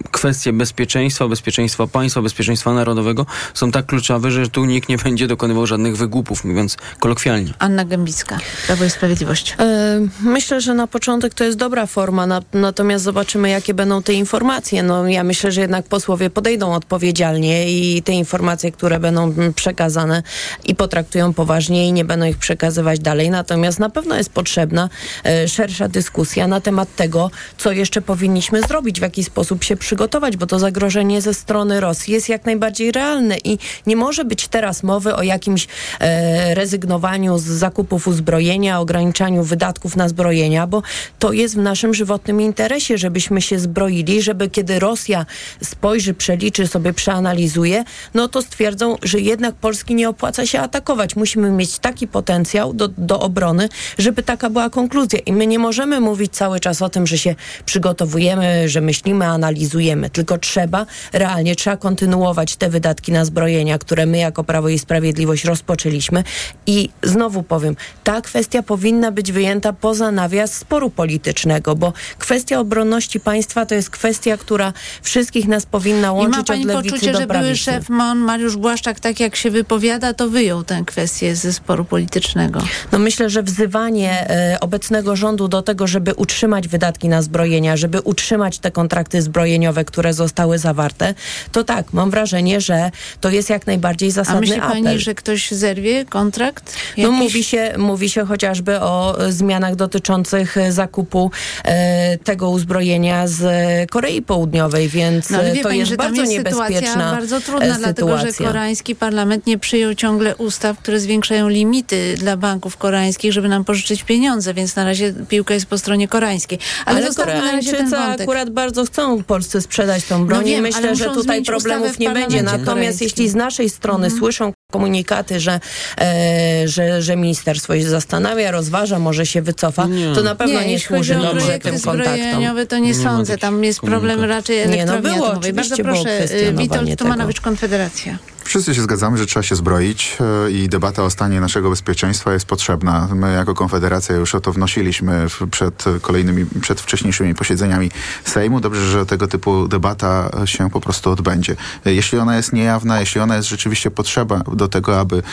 y, kwestie bezpieczeństwa, bezpieczeństwa państwa, bezpieczeństwa narodowego są tak kluczowe, że tu nikt nie będzie dokonywał żadnych wygłupów, mówiąc kolokwialnie.
Anna Gębicka. Prawo i Sprawiedliwość? E,
myślę, że na początek to jest dobra forma, na, natomiast zobaczymy, jakie będą te informacje. No, ja myślę, że jednak posłowie podejdą odpowiedzialnie i te informacje, które będą przekazane i potraktują poważnie i nie będą ich przekazywać dalej. Natomiast na pewno jest potrzebna e, szersza dyskusja na temat tego, co jeszcze powinniśmy zrobić, w jaki sposób się przygotować, bo to zagrożenie ze strony Rosji jest jak najbardziej realne i nie może być teraz mowy o jakimś e, rezygnowaniu z zakupów uzbrojenia, ograniczaniu wydatków na zbrojenia, bo to jest w naszym żywotnym interesie, żebyśmy się zbroili, żeby kiedy Rosja spojrzy, przeliczy sobie, przeanalizuje, no to stwierdzą, że jednak Polski nie opłaca się atakować. Musimy mieć taki potencjał do, do obrony, żeby taka była konkluzja. I my nie możemy mówić cały czas o tym, że się przygotowujemy, że myślimy, analizujemy, tylko trzeba realnie, trzeba kontynuować te wydatki na zbrojenia, które my jako Prawo i Sprawiedliwość rozpoczęliśmy. I znowu powiem, ta kwestia powinna być wyjęta poza nawias sporu politycznego, bo kwestia obronności państwa to jest kwestia, która wszystkich nas powinna łączyć
I ma pani
od lewicy
poczucie,
do
że były szef MON Mariusz Błaszczak, tak jak się wypowiada, to wyjął tę kwestię ze sporu politycznego?
No myślę, że wzywanie e, obecnego rządu do tego, żeby utrzymać wydatki na zbrojenia, żeby utrzymać te kontrakty zbrojeniowe, które zostały zawarte, to tak, mam wrażenie, że to jest jak najbardziej zasadny
A myśli
apel.
pani, że ktoś zerwie kontrakt?
Jakiś? No mówi się, mówi się chociażby o zmianach dotyczących zakupu e, tego uzbrojenia z Korei Południowej, więc
no,
to
pani,
jest bardzo
jest
niebezpieczna
sytuacja bardzo trudna,
sytuacja.
dlatego że koreański parlament nie przyjął ciągle ustaw, które zwiększają limity dla banków koreańskich, żeby nam pożyczyć pieniądze, więc na razie piłka jest po stronie koreańskiej. Ale,
ale Koreańczycy akurat bardzo chcą Polsce sprzedać tą broń no wiem, Myślę, że tutaj problemów nie będzie. Natomiast jeśli z naszej strony mhm. słyszą komunikaty, że, e, że, że ministerstwo się zastanawia, rozważa, może się wycofa, nie. to na pewno nie, nie służy dobrze tym kontaktom.
to nie, nie sądzę. Tam jest problem raczej elektrowni nie, no było, Bardzo proszę, Witold Tumanowicz, Konfederacja.
Wszyscy się zgadzamy, że trzeba się zbroić e, i debata o stanie naszego bezpieczeństwa jest potrzebna. My jako Konfederacja już o to wnosiliśmy przed kolejnymi, przed wcześniejszymi posiedzeniami Sejmu. Dobrze, że tego typu debata się po prostu odbędzie. Jeśli ona jest niejawna, jeśli ona jest rzeczywiście potrzeba do tego, aby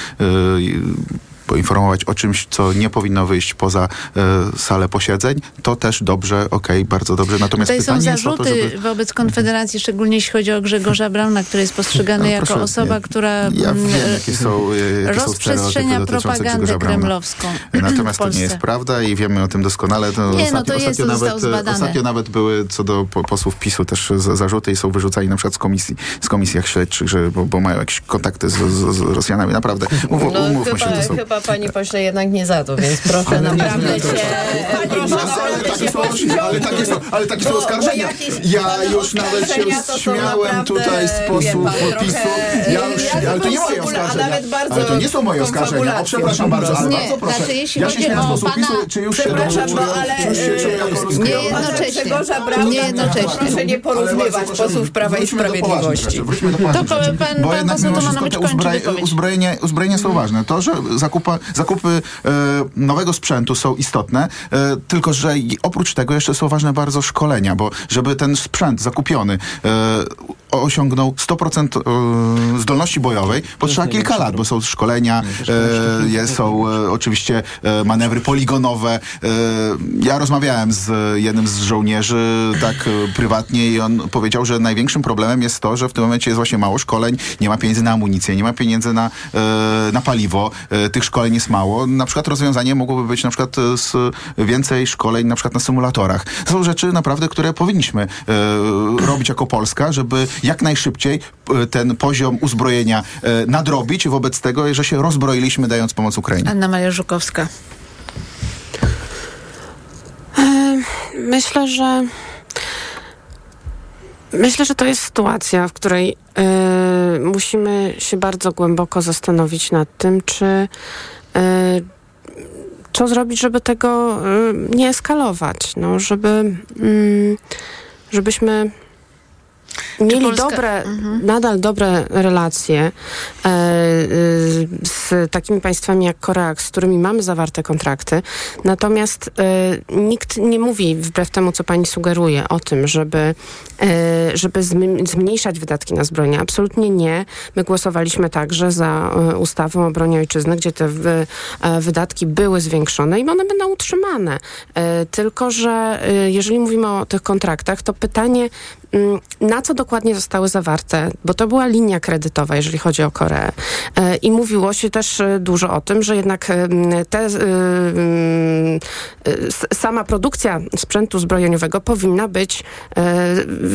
poinformować o czymś, co nie powinno wyjść poza e, salę posiedzeń, to też dobrze, okej, okay, bardzo dobrze.
Natomiast Tutaj są zarzuty to, żeby... wobec Konfederacji, szczególnie jeśli chodzi o Grzegorza Brauna, który jest postrzegany no, jako osoba, nie, która
ja wiem, jakie są, jakie
rozprzestrzenia są propagandę kremlowską.
Natomiast to nie jest prawda i wiemy o tym doskonale.
To nie, ostatnio, no to
ostatnio,
jest,
nawet, ostatnio nawet były co do posłów PiSu też zarzuty i są wyrzucani na przykład z komisji, z komisjach śledczych, że, bo, bo mają jakieś kontakty z, z, z Rosjanami. Naprawdę,
Umów, no, umówmy chyba, się. To są... Chyba pani pośle jednak nie za to, więc proszę naprawdę się...
Ale takie są, ale takie są oskarżenia. Ja już nawet się śmiałem tutaj z posłów PiSu. Ja już, ale to nie moje oskarżenia. Ale to nie są moje oskarżenia. O, przepraszam bardzo, ale bardzo proszę. Znaczy, ja się śmiałem z posłów PiSu, czy już się
nie jednocześnie. Nie jednocześnie.
Proszę nie porównywać posłów Prawa i Sprawiedliwości.
To pan, poseł Tomanowicz kończy
uzbrojenie są ważne. To, że zakupa, zakupy e, nowego sprzętu są istotne, e, tylko że oprócz tego jeszcze są ważne bardzo szkolenia, bo żeby ten sprzęt zakupiony e, osiągnął 100% zdolności bojowej, potrzeba kilka lat, bo są szkolenia, e, są e, oczywiście e, manewry poligonowe. Ja rozmawiałem z jednym z żołnierzy tak prywatnie i on powiedział, że największym problemem jest to, że w tym momencie jest właśnie mało szkoleń, nie ma pieniędzy na amunicję, nie ma pieniędzy na, na paliwo, tych szkoleń jest mało. Na przykład rozwiązanie mogłoby być na przykład z więcej szkoleń na przykład na symulatorach. To są rzeczy naprawdę, które powinniśmy robić jako Polska, żeby jak najszybciej e, ten poziom uzbrojenia e, nadrobić wobec tego, że się rozbroiliśmy dając pomoc Ukrainie.
Anna Maria Żukowska.
E, myślę, że myślę, że to jest sytuacja, w której musimy się bardzo głęboko zastanowić nad tym, czy co zrobić, żeby tego nie eskalować, no, żeby, mm, żebyśmy mieli Polska... dobre, mhm. nadal dobre relacje e, e, z takimi państwami jak Korea, z którymi mamy zawarte kontrakty. Natomiast e, nikt nie mówi, wbrew temu, co pani sugeruje, o tym, żeby, e, żeby zmniejszać wydatki na zbrojenie. Absolutnie nie. My głosowaliśmy także za e, ustawą o broni ojczyzny, gdzie te e, wydatki były zwiększone i one będą utrzymane. tylko, że jeżeli mówimy o tych kontraktach, to pytanie, na co dokładnie zostały zawarte, bo to była linia kredytowa, jeżeli chodzi o Koreę. E, I mówiło się też e, dużo o tym, że jednak e, te, sama produkcja sprzętu zbrojeniowego powinna być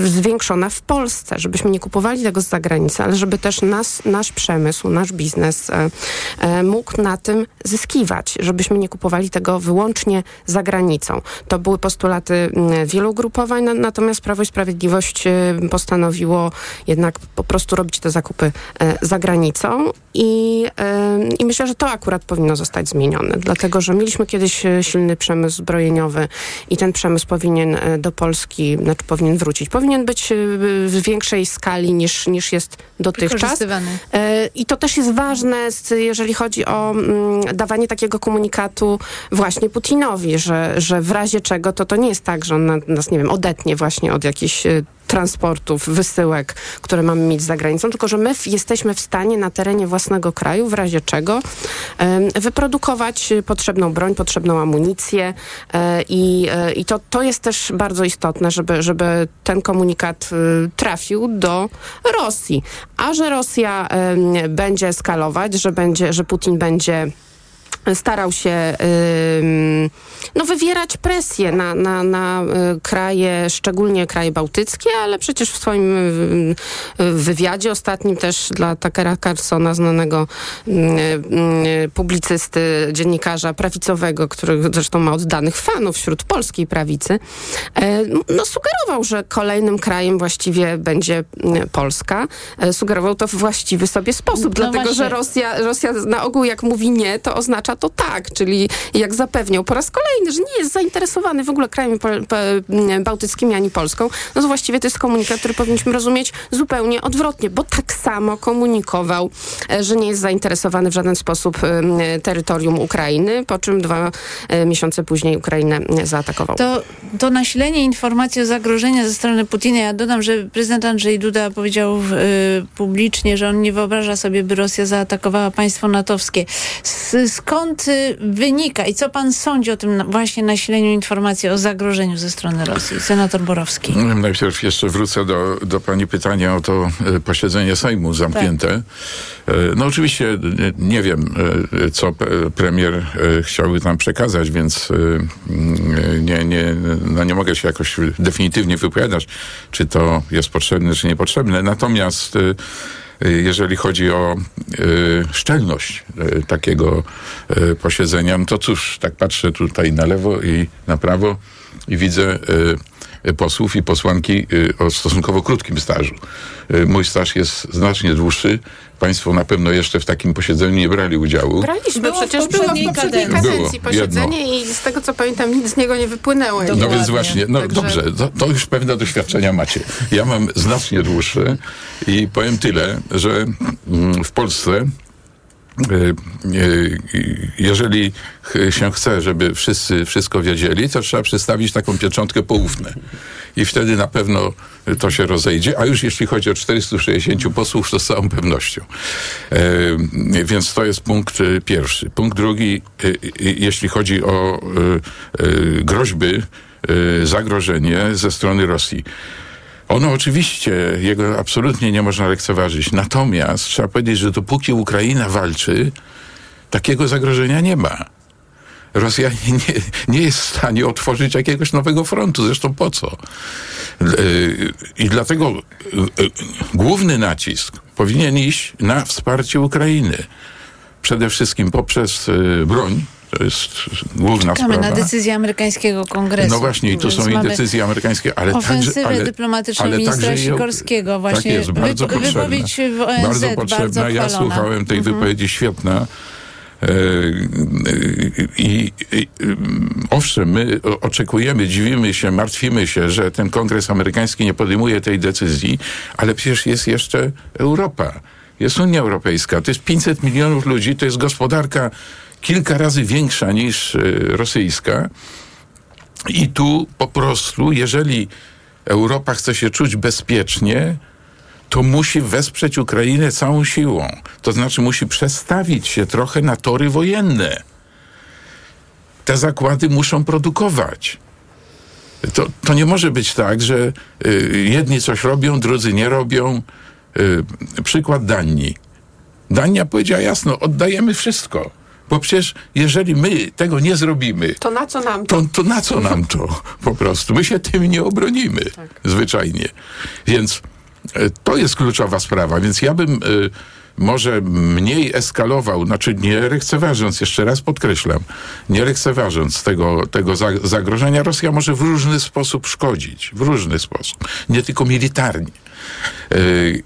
zwiększona w Polsce, żebyśmy nie kupowali tego z zagranicy, ale żeby też nas, nasz przemysł, nasz biznes mógł na tym zyskiwać, żebyśmy nie kupowali tego wyłącznie za granicą. To były postulaty wielu ugrupowań, natomiast Prawo i Sprawiedliwość postanowiło jednak po prostu robić te zakupy e, za granicą i, e, i myślę, że to akurat powinno zostać zmienione, dlatego, że mieliśmy kiedyś e, silny przemysł zbrojeniowy i ten przemysł powinien do Polski, znaczy powinien wrócić. Powinien być w większej skali niż, niż jest dotychczas. I to też jest ważne, jeżeli chodzi o mm, dawanie takiego komunikatu właśnie Putinowi, że, że w razie czego to to nie jest tak, że on nas, nie wiem, odetnie właśnie od jakichś transportów, wysyłek, które mamy mieć za granicą, tylko że my jesteśmy w stanie na terenie własnego kraju, w razie czego, wyprodukować potrzebną broń, potrzebną amunicję e, i, e, i to, to jest też bardzo istotne, żeby, żeby ten komunikat y, trafił do Rosji. A że Rosja będzie eskalować, że, będzie, że Putin będzie starał się no, wywierać presję na, na, na y, kraje, szczególnie kraje bałtyckie, ale przecież w swoim y, wywiadzie ostatnim też dla Takera Carsona, znanego y, publicysty, dziennikarza prawicowego, który zresztą ma oddanych fanów wśród polskiej prawicy, no, sugerował, że kolejnym krajem właściwie będzie Polska. Sugerował to w właściwy sobie sposób, no dlatego właśnie. że Rosja, Rosja na ogół jak mówi nie, to oznacza to tak, czyli jak zapewniał po raz kolejny, że nie jest zainteresowany w ogóle krajami bałtyckimi ani Polską, no to właściwie to jest komunikat, który powinniśmy rozumieć zupełnie odwrotnie, bo tak samo komunikował, e, że nie jest zainteresowany w żaden sposób terytorium Ukrainy, po czym dwa e, miesiące później Ukrainę zaatakował.
To, to nasilenie informacji o zagrożeniu ze strony Putina, ja dodam, że prezydent Andrzej Duda powiedział publicznie, że on nie wyobraża sobie, by Rosja zaatakowała państwo natowskie. skąd skąd y, wynika i co pan sądzi o tym właśnie nasileniu informacji o zagrożeniu ze strony Rosji? Senator Borowski.
Najpierw jeszcze wrócę do, do pani pytania o to e, posiedzenie Sejmu zamknięte. Tak. No oczywiście nie wiem, co premier chciałby tam przekazać, więc nie, nie, no nie mogę się jakoś definitywnie wypowiadać, czy to jest potrzebne, czy niepotrzebne. Natomiast Y, jeżeli chodzi o y, szczelność y, takiego posiedzenia, no to cóż, tak patrzę tutaj na lewo i na prawo i widzę posłów i posłanki o stosunkowo krótkim stażu. Mój staż jest znacznie dłuższy. Państwo na pewno jeszcze w takim posiedzeniu nie brali udziału.
Braliśmy, było przecież było w poprzedniej kadencji, kadencji było, posiedzenie jedno. i z tego co pamiętam nic z niego nie wypłynęło.
No więc właśnie, no Także... dobrze, to, to, już pewne doświadczenia macie. Ja mam znacznie dłuższe i powiem tyle, że mm, w Polsce jeżeli się chce, żeby wszyscy wszystko wiedzieli, to trzeba przedstawić taką pieczątkę poufne. I wtedy na pewno to się rozejdzie, a już jeśli chodzi o 460 posłów, to z całą pewnością. Więc to jest punkt pierwszy. Punkt drugi, jeśli chodzi o groźby, zagrożenie ze strony Rosji. Ono oczywiście, jego absolutnie nie można lekceważyć. Natomiast trzeba powiedzieć, że dopóki Ukraina walczy, takiego zagrożenia nie ma. Rosja [laughs] nie, nie jest w stanie otworzyć jakiegoś nowego frontu. Zresztą po co? I dlatego e, e, główny nacisk powinien iść na wsparcie Ukrainy. Przede wszystkim poprzez broń, to jest główna
Czekamy
sprawa.
na decyzję amerykańskiego kongresu.
No właśnie, i tu są i decyzje amerykańskie, ale
ofensywę
także...
Dyplomatyczną ale ministra Sikorskiego właśnie.
Tak jest, bardzo
wypo, wypowiedź w ONZ bardzo potrzebna.
Bardzo ja słuchałem tej mhm. wypowiedzi, świetna. E, I, i, owszem, my oczekujemy, dziwimy się, martwimy się, że ten kongres amerykański nie podejmuje tej decyzji, ale przecież jest jeszcze Europa. Jest Unia Europejska. To jest 500 milionów ludzi, to jest gospodarka kilka razy większa niż e, rosyjska. I tu po prostu, jeżeli Europa chce się czuć bezpiecznie, to musi wesprzeć Ukrainę całą siłą. To znaczy musi przestawić się trochę na tory wojenne. Te zakłady muszą produkować. To, to nie może być tak, że y, jedni coś robią, drudzy nie robią. Y, przykład Danii. Dania powiedziała jasno, oddajemy wszystko. Bo przecież jeżeli my tego nie zrobimy,
to na co nam to?
To, to na co nam to po prostu? My się tym nie obronimy tak. zwyczajnie. Więc e, to jest kluczowa sprawa. Więc ja bym y, może mniej eskalował, znaczy nie lekceważąc, jeszcze raz podkreślam, nie lekceważąc tego, tego zagrożenia, Rosja może w różny sposób szkodzić. W różny sposób. Nie tylko militarnie. Y,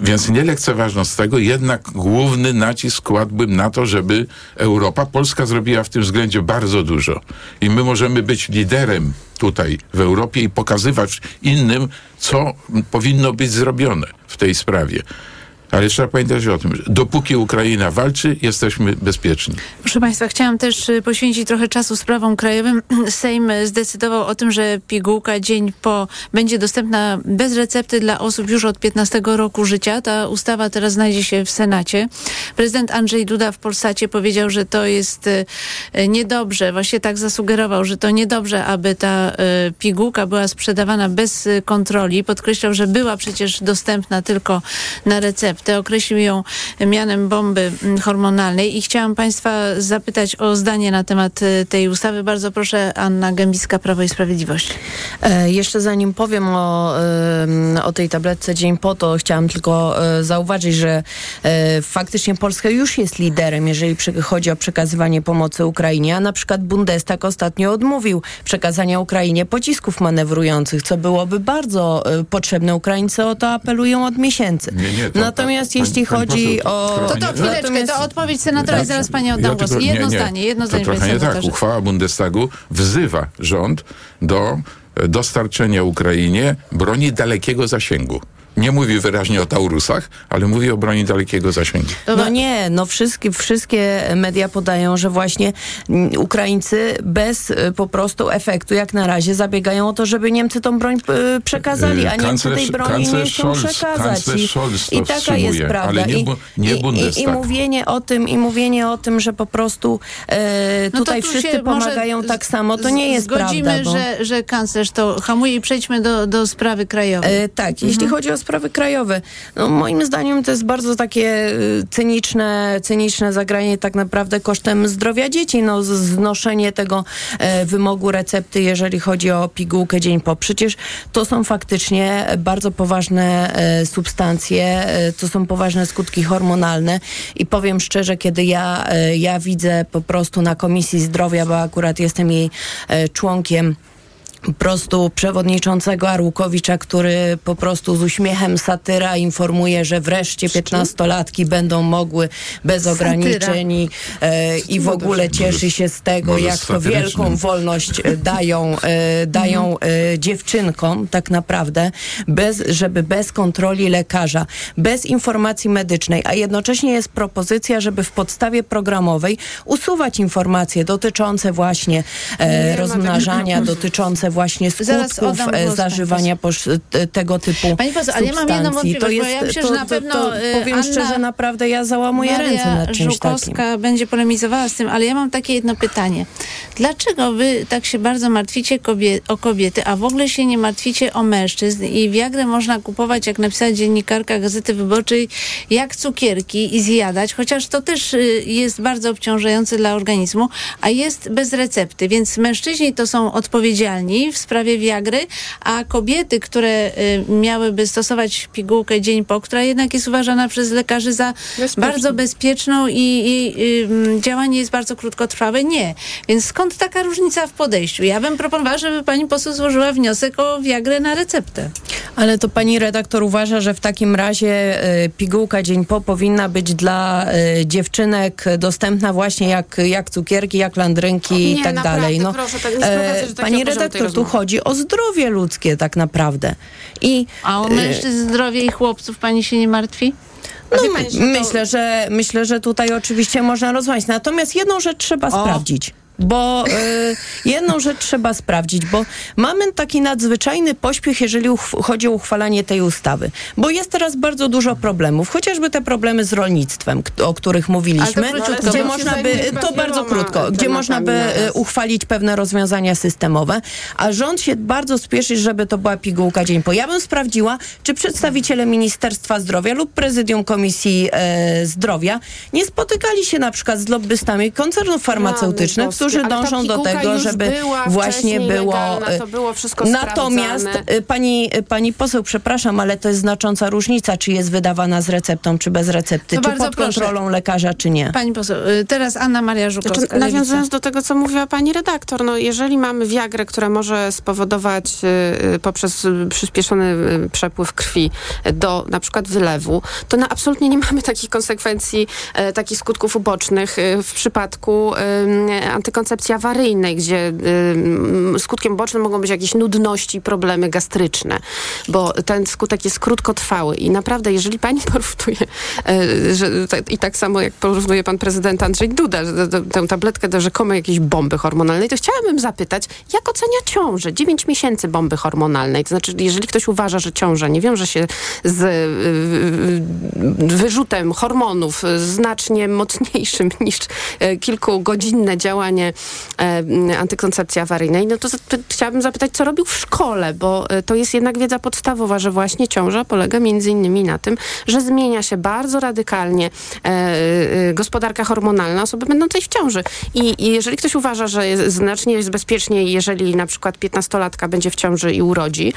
więc nie lekceważąc tego, jednak główny nacisk kładłbym na to, żeby Europa, Polska zrobiła w tym względzie bardzo dużo. I my możemy być liderem tutaj w Europie i pokazywać innym, co powinno być zrobione w tej sprawie. Ale trzeba pamiętać o tym, że dopóki Ukraina walczy, jesteśmy bezpieczni.
Proszę Państwa, chciałam też y, poświęcić trochę czasu sprawom krajowym. [clears throat] Sejm zdecydował o tym, że pigułka dzień po będzie dostępna bez recepty dla osób już od 15 roku życia. Ta ustawa teraz znajdzie się w Senacie. Prezydent Andrzej Duda w Polsacie powiedział, że to jest y, niedobrze, właśnie tak zasugerował, że to niedobrze, aby ta y, pigułka była sprzedawana bez kontroli. Podkreślał, że była przecież dostępna tylko na receptę receptę. Określił ją mianem bomby mm, hormonalnej i chciałam Państwa zapytać o zdanie na temat y, tej ustawy. Bardzo proszę, Anna Gębiska, Prawo i Sprawiedliwość.
E, jeszcze zanim powiem o, o tej tabletce dzień po to, chciałam tylko e, zauważyć, że e, faktycznie Polska już jest liderem, jeżeli chodzi o przekazywanie pomocy Ukrainie, a na przykład Bundestag ostatnio odmówił przekazania Ukrainie pocisków manewrujących, co byłoby bardzo e, potrzebne. Ukraińcy o to apelują od miesięcy. Nie, nie, to, Natomiast pan, jeśli pan chodzi o...
To, to chwileczkę, natomiast... to odpowiedź senatora i zaraz pani oddam ja głos. Jedno nie, nie, zdanie, jedno zdanie.
To trochę nie tak. Uchwała Bundestagu wzywa rząd do dostarczenia Ukrainie broni dalekiego zasięgu. Nie mówi wyraźnie o Taurusach, ale mówi o broni dalekiego zasięgu.
No nie, no wszystkie, wszystkie media podają, że właśnie mm, Ukraińcy bez y, po prostu efektu, jak na razie, zabiegają o to, żeby Niemcy tą broń y, przekazali, a Niemcy
Kanclerz-
tej broni nie chcą
Scholz-
przekazać. I, I taka jest prawda.
ale nie bu- nie
i, i, I mówienie o tym, i mówienie o tym, że po prostu e,
No
tutaj
tu
wszyscy pomagają tak samo, to nie jest
Zgodzimy,
prawda. Bo...
że, że kanclerz to hamuje i przejdźmy do, do sprawy krajowej.
E, tak, jeśli chodzi o sprawy krajowe, no moim zdaniem to jest bardzo takie e, cyniczne, cyniczne zagranie tak naprawdę kosztem zdrowia dzieci, no znoszenie tego e, wymogu recepty, jeżeli chodzi o pigułkę dzień po. Przecież to są faktycznie bardzo poważne e, substancje, e, to są poważne skutki hormonalne. I powiem szczerze, kiedy ja, e, ja widzę po prostu na Komisji Zdrowia, bo akurat jestem jej e, członkiem, po prostu przewodniczącego Arłukowicza, który po prostu z uśmiechem satyra informuje, że wreszcie piętnastolatki będą mogły bez
Satyra.
ograniczeń i, e, i w ogóle cieszy się z tego,
może
jak to wielką wolność e, dają, e, dają e, dziewczynkom tak naprawdę, bez, żeby bez kontroli lekarza, bez informacji medycznej, a jednocześnie jest propozycja, żeby w podstawie programowej usuwać informacje dotyczące właśnie e,
ma
rozmnażania, dotyczące właśnie
Zaraz
skutków e, zażywania te- tego typu
Pani poseł, ale ja mam jedną wątpliwość, bo ja myślę, że na pewno,
to,
y,
powiem
Anna-
szczerze, naprawdę ja załamuję
Maria
ręce nad czymś
Żukowska
takim.
będzie polemizowała z tym, ale ja mam takie jedno pytanie. Dlaczego wy tak się bardzo martwicie kobie- o kobiety, a w ogóle się nie martwicie o mężczyzn i Viagrę można kupować, jak napisała dziennikarka Gazety Wyborczej, jak cukierki i zjadać, chociaż to też y, jest bardzo obciążające dla organizmu, a jest bez recepty, więc mężczyźni to są odpowiedzialni w sprawie Viagry, a kobiety, które y, miałyby stosować pigułkę dzień po, która jednak jest uważana przez lekarzy za bardzo bezpieczną i, i y, mm, działanie jest bardzo krótkotrwałe, nie. Więc skąd taka różnica w podejściu? Ja bym proponowała, żeby pani poseł złożyła wniosek o Viagrę na receptę.
Ale to pani redaktor uważa, że w takim razie e, pigułka dzień po powinna być dla e, dziewczynek dostępna właśnie jak, jak cukierki, jak landrynki i tak
naprawdę,
dalej. No,
proszę, tak nie takiego
pani
poziomu
redaktor, tu chodzi o zdrowie ludzkie tak naprawdę. I
A o
e,
mężczyzn zdrowie i chłopców pani się nie martwi?
No,
pani, że to-
myślę, że myślę, że tutaj oczywiście można rozmawiać. Natomiast jedną rzecz trzeba sprawdzić. Bo y, jedną rzecz trzeba sprawdzić, bo mamy taki nadzwyczajny pośpiech, jeżeli chodzi o uchwalanie tej ustawy. Bo jest teraz bardzo dużo problemów, chociażby te problemy z rolnictwem, o których mówiliśmy,
króciutko,
gdzie można by, to bardzo krótko, gdzie można by uchwalić pewne rozwiązania systemowe, a rząd się bardzo spieszy, żeby to była pigułka dzień po. Ja bym sprawdziła, czy przedstawiciele Ministerstwa Zdrowia lub Prezydium Komisji e, Zdrowia nie spotykali się na przykład z lobbystami koncernów farmaceutycznych,
Rany
którzy dążą do tego, żeby właśnie było...
legalna, to było wszystko
Natomiast
sprawdzane.
e, pani, e, pani poseł, przepraszam, ale to jest znacząca różnica, czy jest wydawana z receptą, czy bez recepty,
To
czy pod
proszę.
kontrolą lekarza, czy nie.
Pani poseł, y, teraz Anna Maria Żukowska.
Znaczy, nawiązując do tego, co mówiła pani redaktor, no jeżeli mamy wiagrę, która może spowodować y, y, poprzez y, przyspieszony y, przepływ krwi do na przykład wylewu, to no, absolutnie nie mamy takich konsekwencji, takich skutków ubocznych y, w przypadku y, antykoncepcji awaryjnej, gdzie skutkiem ubocznym mogą być jakieś nudności, problemy gastryczne, bo ten skutek jest krótkotrwały i naprawdę, jeżeli pani [laughs] porównuje, e, że, i tak samo jak porównuje pan prezydent Andrzej Duda, tę- tabletkę do rzekomej jakiejś bomby hormonalnej, to chciałabym zapytać, jak ocenia ciążę? 9 miesięcy bomby hormonalnej. To znaczy, jeżeli ktoś uważa, że ciąża nie wiąże się z y, y, y, wyrzutem hormonów znacznie mocniejszym [laughs] niż e, kilkugodzinne działanie e, antykoncepcji awaryjnej, no to to chciałabym zapytać, co robił w szkole, bo e, to jest jednak wiedza podstawowa, że właśnie ciąża polega między innymi na tym, że zmienia się bardzo radykalnie e, e, gospodarka hormonalna osoby będącej w ciąży. I, I jeżeli ktoś uważa, że jest, znacznie jest bezpieczniej, jeżeli na przykład 15-latka będzie w ciąży i urodzi,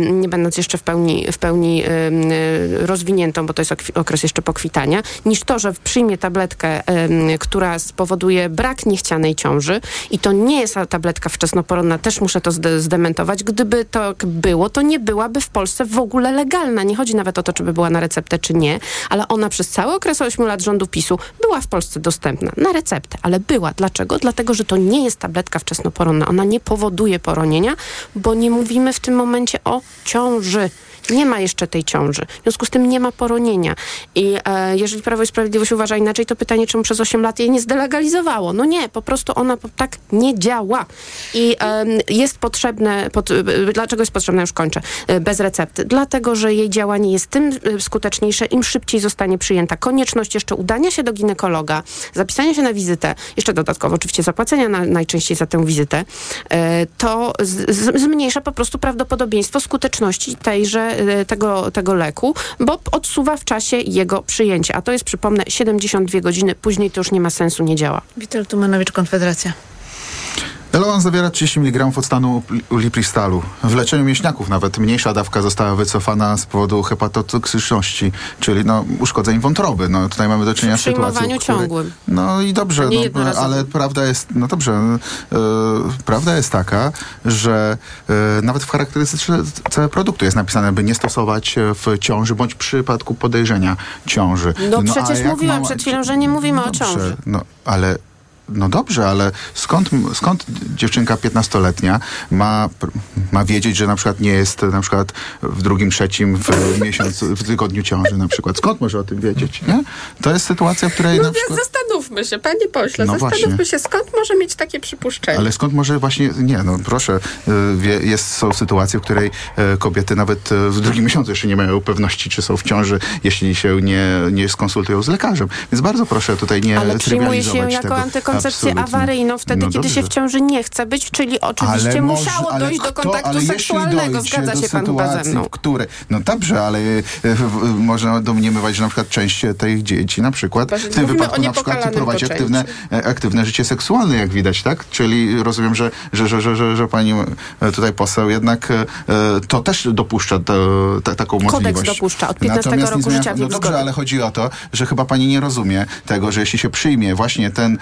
nie będąc jeszcze w pełni, w pełni rozwiniętą, bo to jest okres jeszcze pokwitania, niż to, że przyjmie tabletkę, która spowoduje brak niechcianej ciąży i to nie jest tabletka wczesnoporonna, też muszę to zde- zdementować. Gdyby to było, to nie byłaby w Polsce w ogóle legalna. Nie chodzi nawet o to, czy by była na receptę, czy nie, ale ona przez cały okres 8 lat rządu PiSu była w Polsce dostępna na receptę, ale była. Dlaczego? Dlatego, że to nie jest tabletka wczesnoporonna. Ona nie powoduje poronienia, bo nie mówimy w tym momencie o ciąży. Nie ma jeszcze tej ciąży. W związku z tym nie ma poronienia. I e, jeżeli Prawo i Sprawiedliwość uważa inaczej, to pytanie, czemu przez 8 lat jej nie zdelegalizowało? No nie, po prostu ona tak nie działa. I e, jest potrzebne, pod, e, dlaczego jest potrzebne, już kończę, e, bez recepty? Dlatego, że jej działanie jest tym e, skuteczniejsze, im szybciej zostanie przyjęta. Konieczność jeszcze udania się do ginekologa, zapisania się na wizytę, jeszcze dodatkowo oczywiście zapłacenia na, najczęściej za tę wizytę, e, to z, z, zmniejsza po prostu prawdopodobieństwo skuteczności tejże, tego, tego leku, bo odsuwa w czasie jego przyjęcia. A to jest, przypomnę, 72 godziny. Później to już nie ma sensu, nie działa.
Witold Tumanowicz, Konfederacja.
Eloan zawiera 30 mg octanu lipristalu. W leczeniu mięśniaków nawet mniejsza dawka została wycofana z powodu hepatotoksyczności, czyli no, uszkodzeń wątroby. No, tutaj mamy do czynienia z sytuacją,
ciągłym.
No i dobrze, no, ale prawda jest, no dobrze, e, prawda jest taka, że e, nawet w charakterystyce produktu jest napisane, by nie stosować e, w ciąży bądź w przypadku podejrzenia ciąży.
No,
a
przecież mówiłam
mała-
przed chwilą, że nie mówimy o ciąży.
No, ale no dobrze, ale skąd, skąd dziewczynka 15-letnia ma, ma wiedzieć, że na przykład nie jest na przykład w drugim, trzecim w miesiącu, w tygodniu ciąży na przykład? Skąd może o tym wiedzieć, nie? To jest sytuacja, w której
No
na przykład...
zastanówmy się, panie pośle,
No
zastanówmy
właśnie.
się, skąd może mieć takie przypuszczenie.
Ale skąd może właśnie, nie no proszę, y, jest, są sytuacje, w której e, kobiety nawet e, w drugim miesiącu jeszcze nie mają pewności, czy są w ciąży, jeśli się nie, nie skonsultują z lekarzem. Więc bardzo proszę tutaj nie
Ale przyjmuje się
trywializować
jako
tego.
antykoncepcję
Absolutnie.
awaryjną wtedy,
No
kiedy
dobrze.
się w ciąży nie chce być, czyli oczywiście
Ale
musiało dojść do
kto-
kontaktu
ale jeśli
seksualnego. Zgadza
do
się pan chyba ze mną.
w której... No dobrze, ale e, można domniemywać, że na przykład część tych dzieci na przykład w tym wypadku na przykład prowadzi aktywne, e, aktywne życie seksualne, jak widać, tak? Czyli rozumiem, że, że, że, że, że, że pani e, tutaj poseł jednak to też dopuszcza to, ta, taką
Kodeks
możliwość.
dopuszcza od 15
Natomiast
roku życia
No dobrze, ale chodzi o to, że chyba pani nie rozumie tego, że jeśli się przyjmie właśnie ten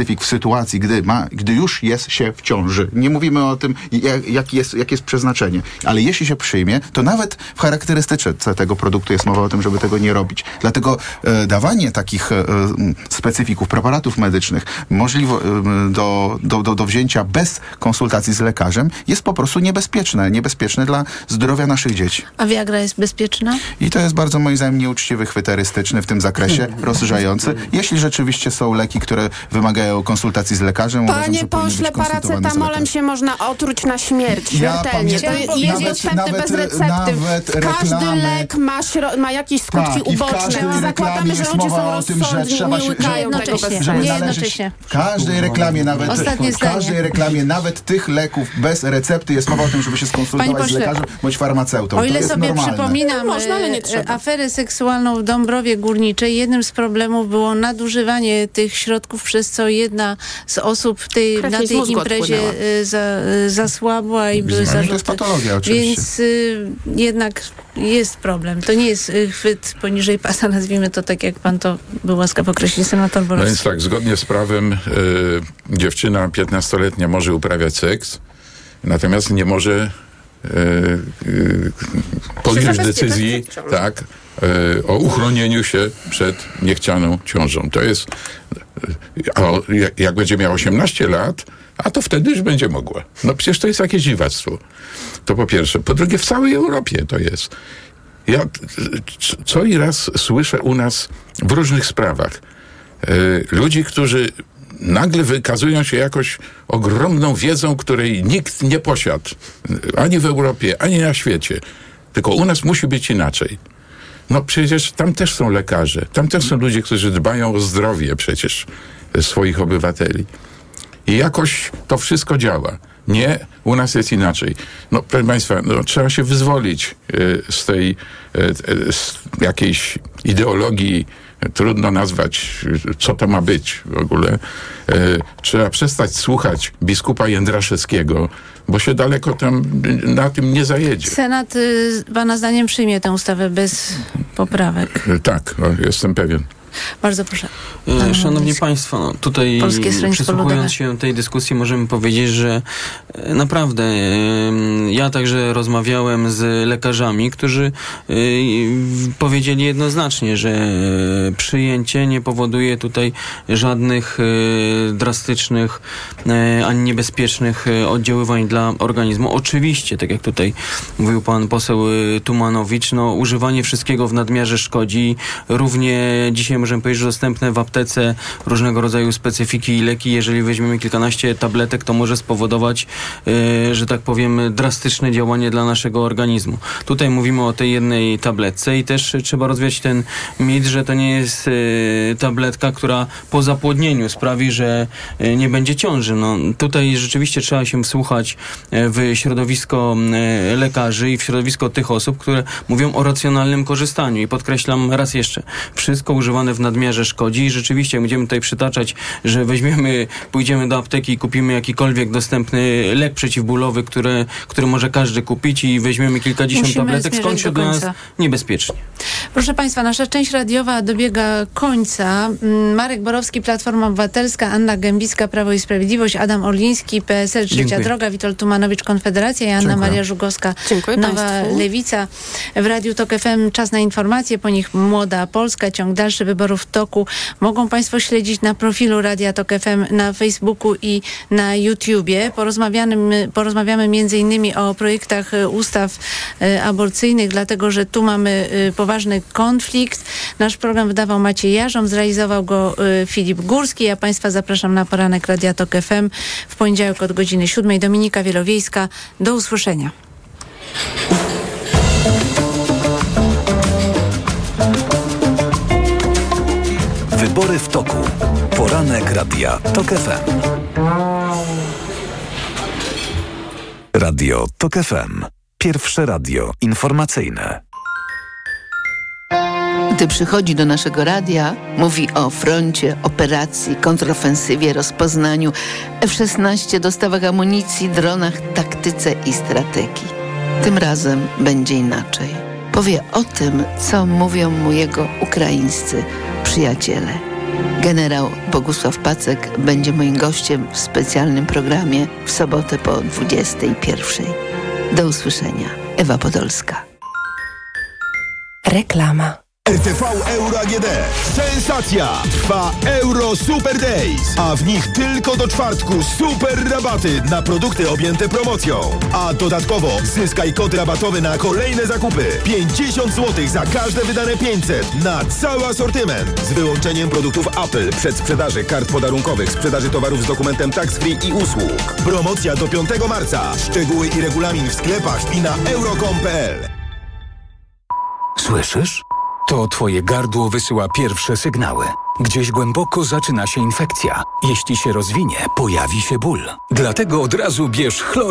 specyfik w sytuacji, gdy, ma, gdy już jest się w ciąży, nie mówimy o tym, jak, jak jest, jakie jest przeznaczenie, ale jeśli się przyjmie, to nawet w charakterystyce tego produktu jest mowa o tym, żeby tego nie robić. Dlatego e, dawanie takich e, specyfików, preparatów medycznych możliwo, e, do, do, do, do wzięcia bez konsultacji z lekarzem jest po prostu niebezpieczne. Niebezpieczne dla zdrowia naszych dzieci.
A Viagra jest bezpieczna?
I to jest bardzo moim zdaniem nieuczciwy, chwyterystyczny w tym zakresie, [laughs] rozszerzający. Jeśli rzeczywiście są leki, które wymagają konsultacji z lekarzem, uważam,
Panie pośle, paracetamolem się można otruć na śmierć,
Ja
śmiertelnie. to jest dostępny bez recepty.
nawet
Każdy
reklamy-
lek ma, ma jakieś skutki
Tak,
uboczne. zakładamy, że ludzie są rozsądni,
trzeba
nie łykają
że
tego
jednocześnie.
bez
żeby
Nie jednocześnie.
w każdej reklamie, nawet
Ostatnie
w
zdanie.
każdej reklamie, nawet tych leków bez recepty jest mowa o tym, żeby się skonsultować z lekarzem bądź farmaceutą.
O
to
ile
jest
sobie
normalne.
przypominam
No można, ale nie
e,
trzeba.
aferę seksualną w Dąbrowie Górniczej, jednym z problemów było nadużywanie tych środków, przez co jedna z osób tej,
Krew
na tej imprezie e, za, e, zasłabła i były
Ale to jest
zarzuty.
patologia oczywiście.
Więc y, jednak jest problem. To nie jest y, chwyt poniżej pasa, nazwijmy to tak, jak pan to był łaskaw określić, senator
No
Borowski.
więc tak, zgodnie z prawem y, dziewczyna 15-letnia może uprawiać seks, natomiast nie może y, y, podjąć decyzji tak, y, o uchronieniu się przed niechcianą ciążą. To jest, y, a jak, będzie miała 18 lat, a to wtedy już będzie mogła. No przecież to jest jakieś dziwactwo. To po pierwsze. Po drugie, w całej Europie to jest. Ja co i raz słyszę u nas w różnych sprawach y, ludzi, którzy nagle wykazują się jakoś ogromną wiedzą, której nikt nie posiadł. Ani w Europie, ani na świecie. Tylko u nas musi być inaczej. No przecież tam też są lekarze, tam też są ludzie, którzy dbają o zdrowie przecież swoich obywateli. I jakoś to wszystko działa. Nie, u nas jest inaczej. No, proszę Państwa, no, trzeba się wyzwolić y, z tej y, y, z jakiejś ideologii, trudno nazwać, y, co to ma być w ogóle. Y, trzeba przestać słuchać biskupa Jędraszewskiego, bo się daleko tam na tym nie zajedzie.
Senat y, pana zdaniem przyjmie tę ustawę bez poprawek.
Tak, jestem pewien.
Bardzo proszę.
E, szanowni Państwo, no, tutaj przysłuchując się tej dyskusji możemy powiedzieć, że e, naprawdę ja także rozmawiałem z lekarzami, którzy e, powiedzieli jednoznacznie, że przyjęcie nie powoduje tutaj żadnych drastycznych ani niebezpiecznych oddziaływań dla organizmu. Oczywiście, tak jak tutaj mówił pan poseł Tumanowicz, no używanie wszystkiego w nadmiarze szkodzi. Równie dzisiaj możemy powiedzieć, że dostępne w aptece różnego rodzaju specyfiki i leki. Jeżeli weźmiemy kilkanaście tabletek, to może spowodować, yy, że tak powiem, drastyczne działanie dla naszego organizmu. Tutaj mówimy o tej jednej tabletce i też trzeba rozwiać ten mit, że to nie jest yy, tabletka, która po zapłodnieniu sprawi, że yy, nie będzie ciąży. No, tutaj rzeczywiście trzeba się wsłuchać w środowisko lekarzy i w środowisko tych osób, które mówią o racjonalnym korzystaniu. I podkreślam raz jeszcze, wszystko używane w nadmiarze szkodzi i rzeczywiście będziemy tutaj przytaczać, że weźmiemy, pójdziemy do apteki i kupimy jakikolwiek dostępny lek przeciwbólowy, który, który może każdy kupić i weźmiemy kilkadziesiąt Musimy tabletek, skończy się dla nas niebezpiecznie.
Proszę Państwa, nasza część radiowa dobiega końca. Mm, Marek Borowski, Platforma Obywatelska, Anna Gębicka, Prawo i Sprawiedliwość, Adam Orliński, PSL, Trzecia Dziękuję. Droga, Witold Tumanowicz, Konfederacja i Anna Dziękuję. Maria Żugowska, Dziękuję Nowa Państwu. Lewica. W Radiu Tok FM czas na informacje, po nich Młoda Polska, ciąg dalszy wyborów w toku. Mogą Państwo śledzić na profilu Radia Tok FM na Facebooku i na YouTubie. Porozmawiamy, porozmawiamy innymi o projektach e, ustaw e, aborcyjnych, dlatego że tu mamy e, poważny konflikt. Nasz program wydawał Maciej Jarzom, zrealizował go Filip Górski. Ja Państwa zapraszam na poranek Radia Tok FM w poniedziałek od godziny 7. Dominika Wielowiejska. Do usłyszenia.
Wybory w toku. Poranek Radia TOK FM. Radio TOK FM. Pierwsze radio informacyjne.
Gdy przychodzi do naszego radia, mówi o froncie, operacji, kontrofensywie, rozpoznaniu, F-16, dostawach amunicji, dronach, taktyce i strategii. Tym razem będzie inaczej. Powie o tym, co mówią mu jego ukraińscy przyjaciele. Generał Bogusław Pacek będzie moim gościem w specjalnym programie w sobotę po 21. Do usłyszenia. Ewa Podolska.
Reklama. RTV Euro AGD. Sensacja! Trwa Euro Super Days, a w nich tylko do czwartku super rabaty na produkty objęte promocją. A dodatkowo zyskaj kod rabatowy na kolejne zakupy. 50 zł za każde wydane 500 na cały asortyment. Z wyłączeniem produktów Apple, przed sprzedaży kart podarunkowych, sprzedaży towarów z dokumentem tax free i usług. Promocja do 5 marca. Szczegóły i regulamin w sklepach i na euro.com.pl. Słyszysz? To twoje gardło wysyła pierwsze sygnały. Gdzieś głęboko zaczyna się infekcja. Jeśli się rozwinie, pojawi się ból. Dlatego od razu bierz chlor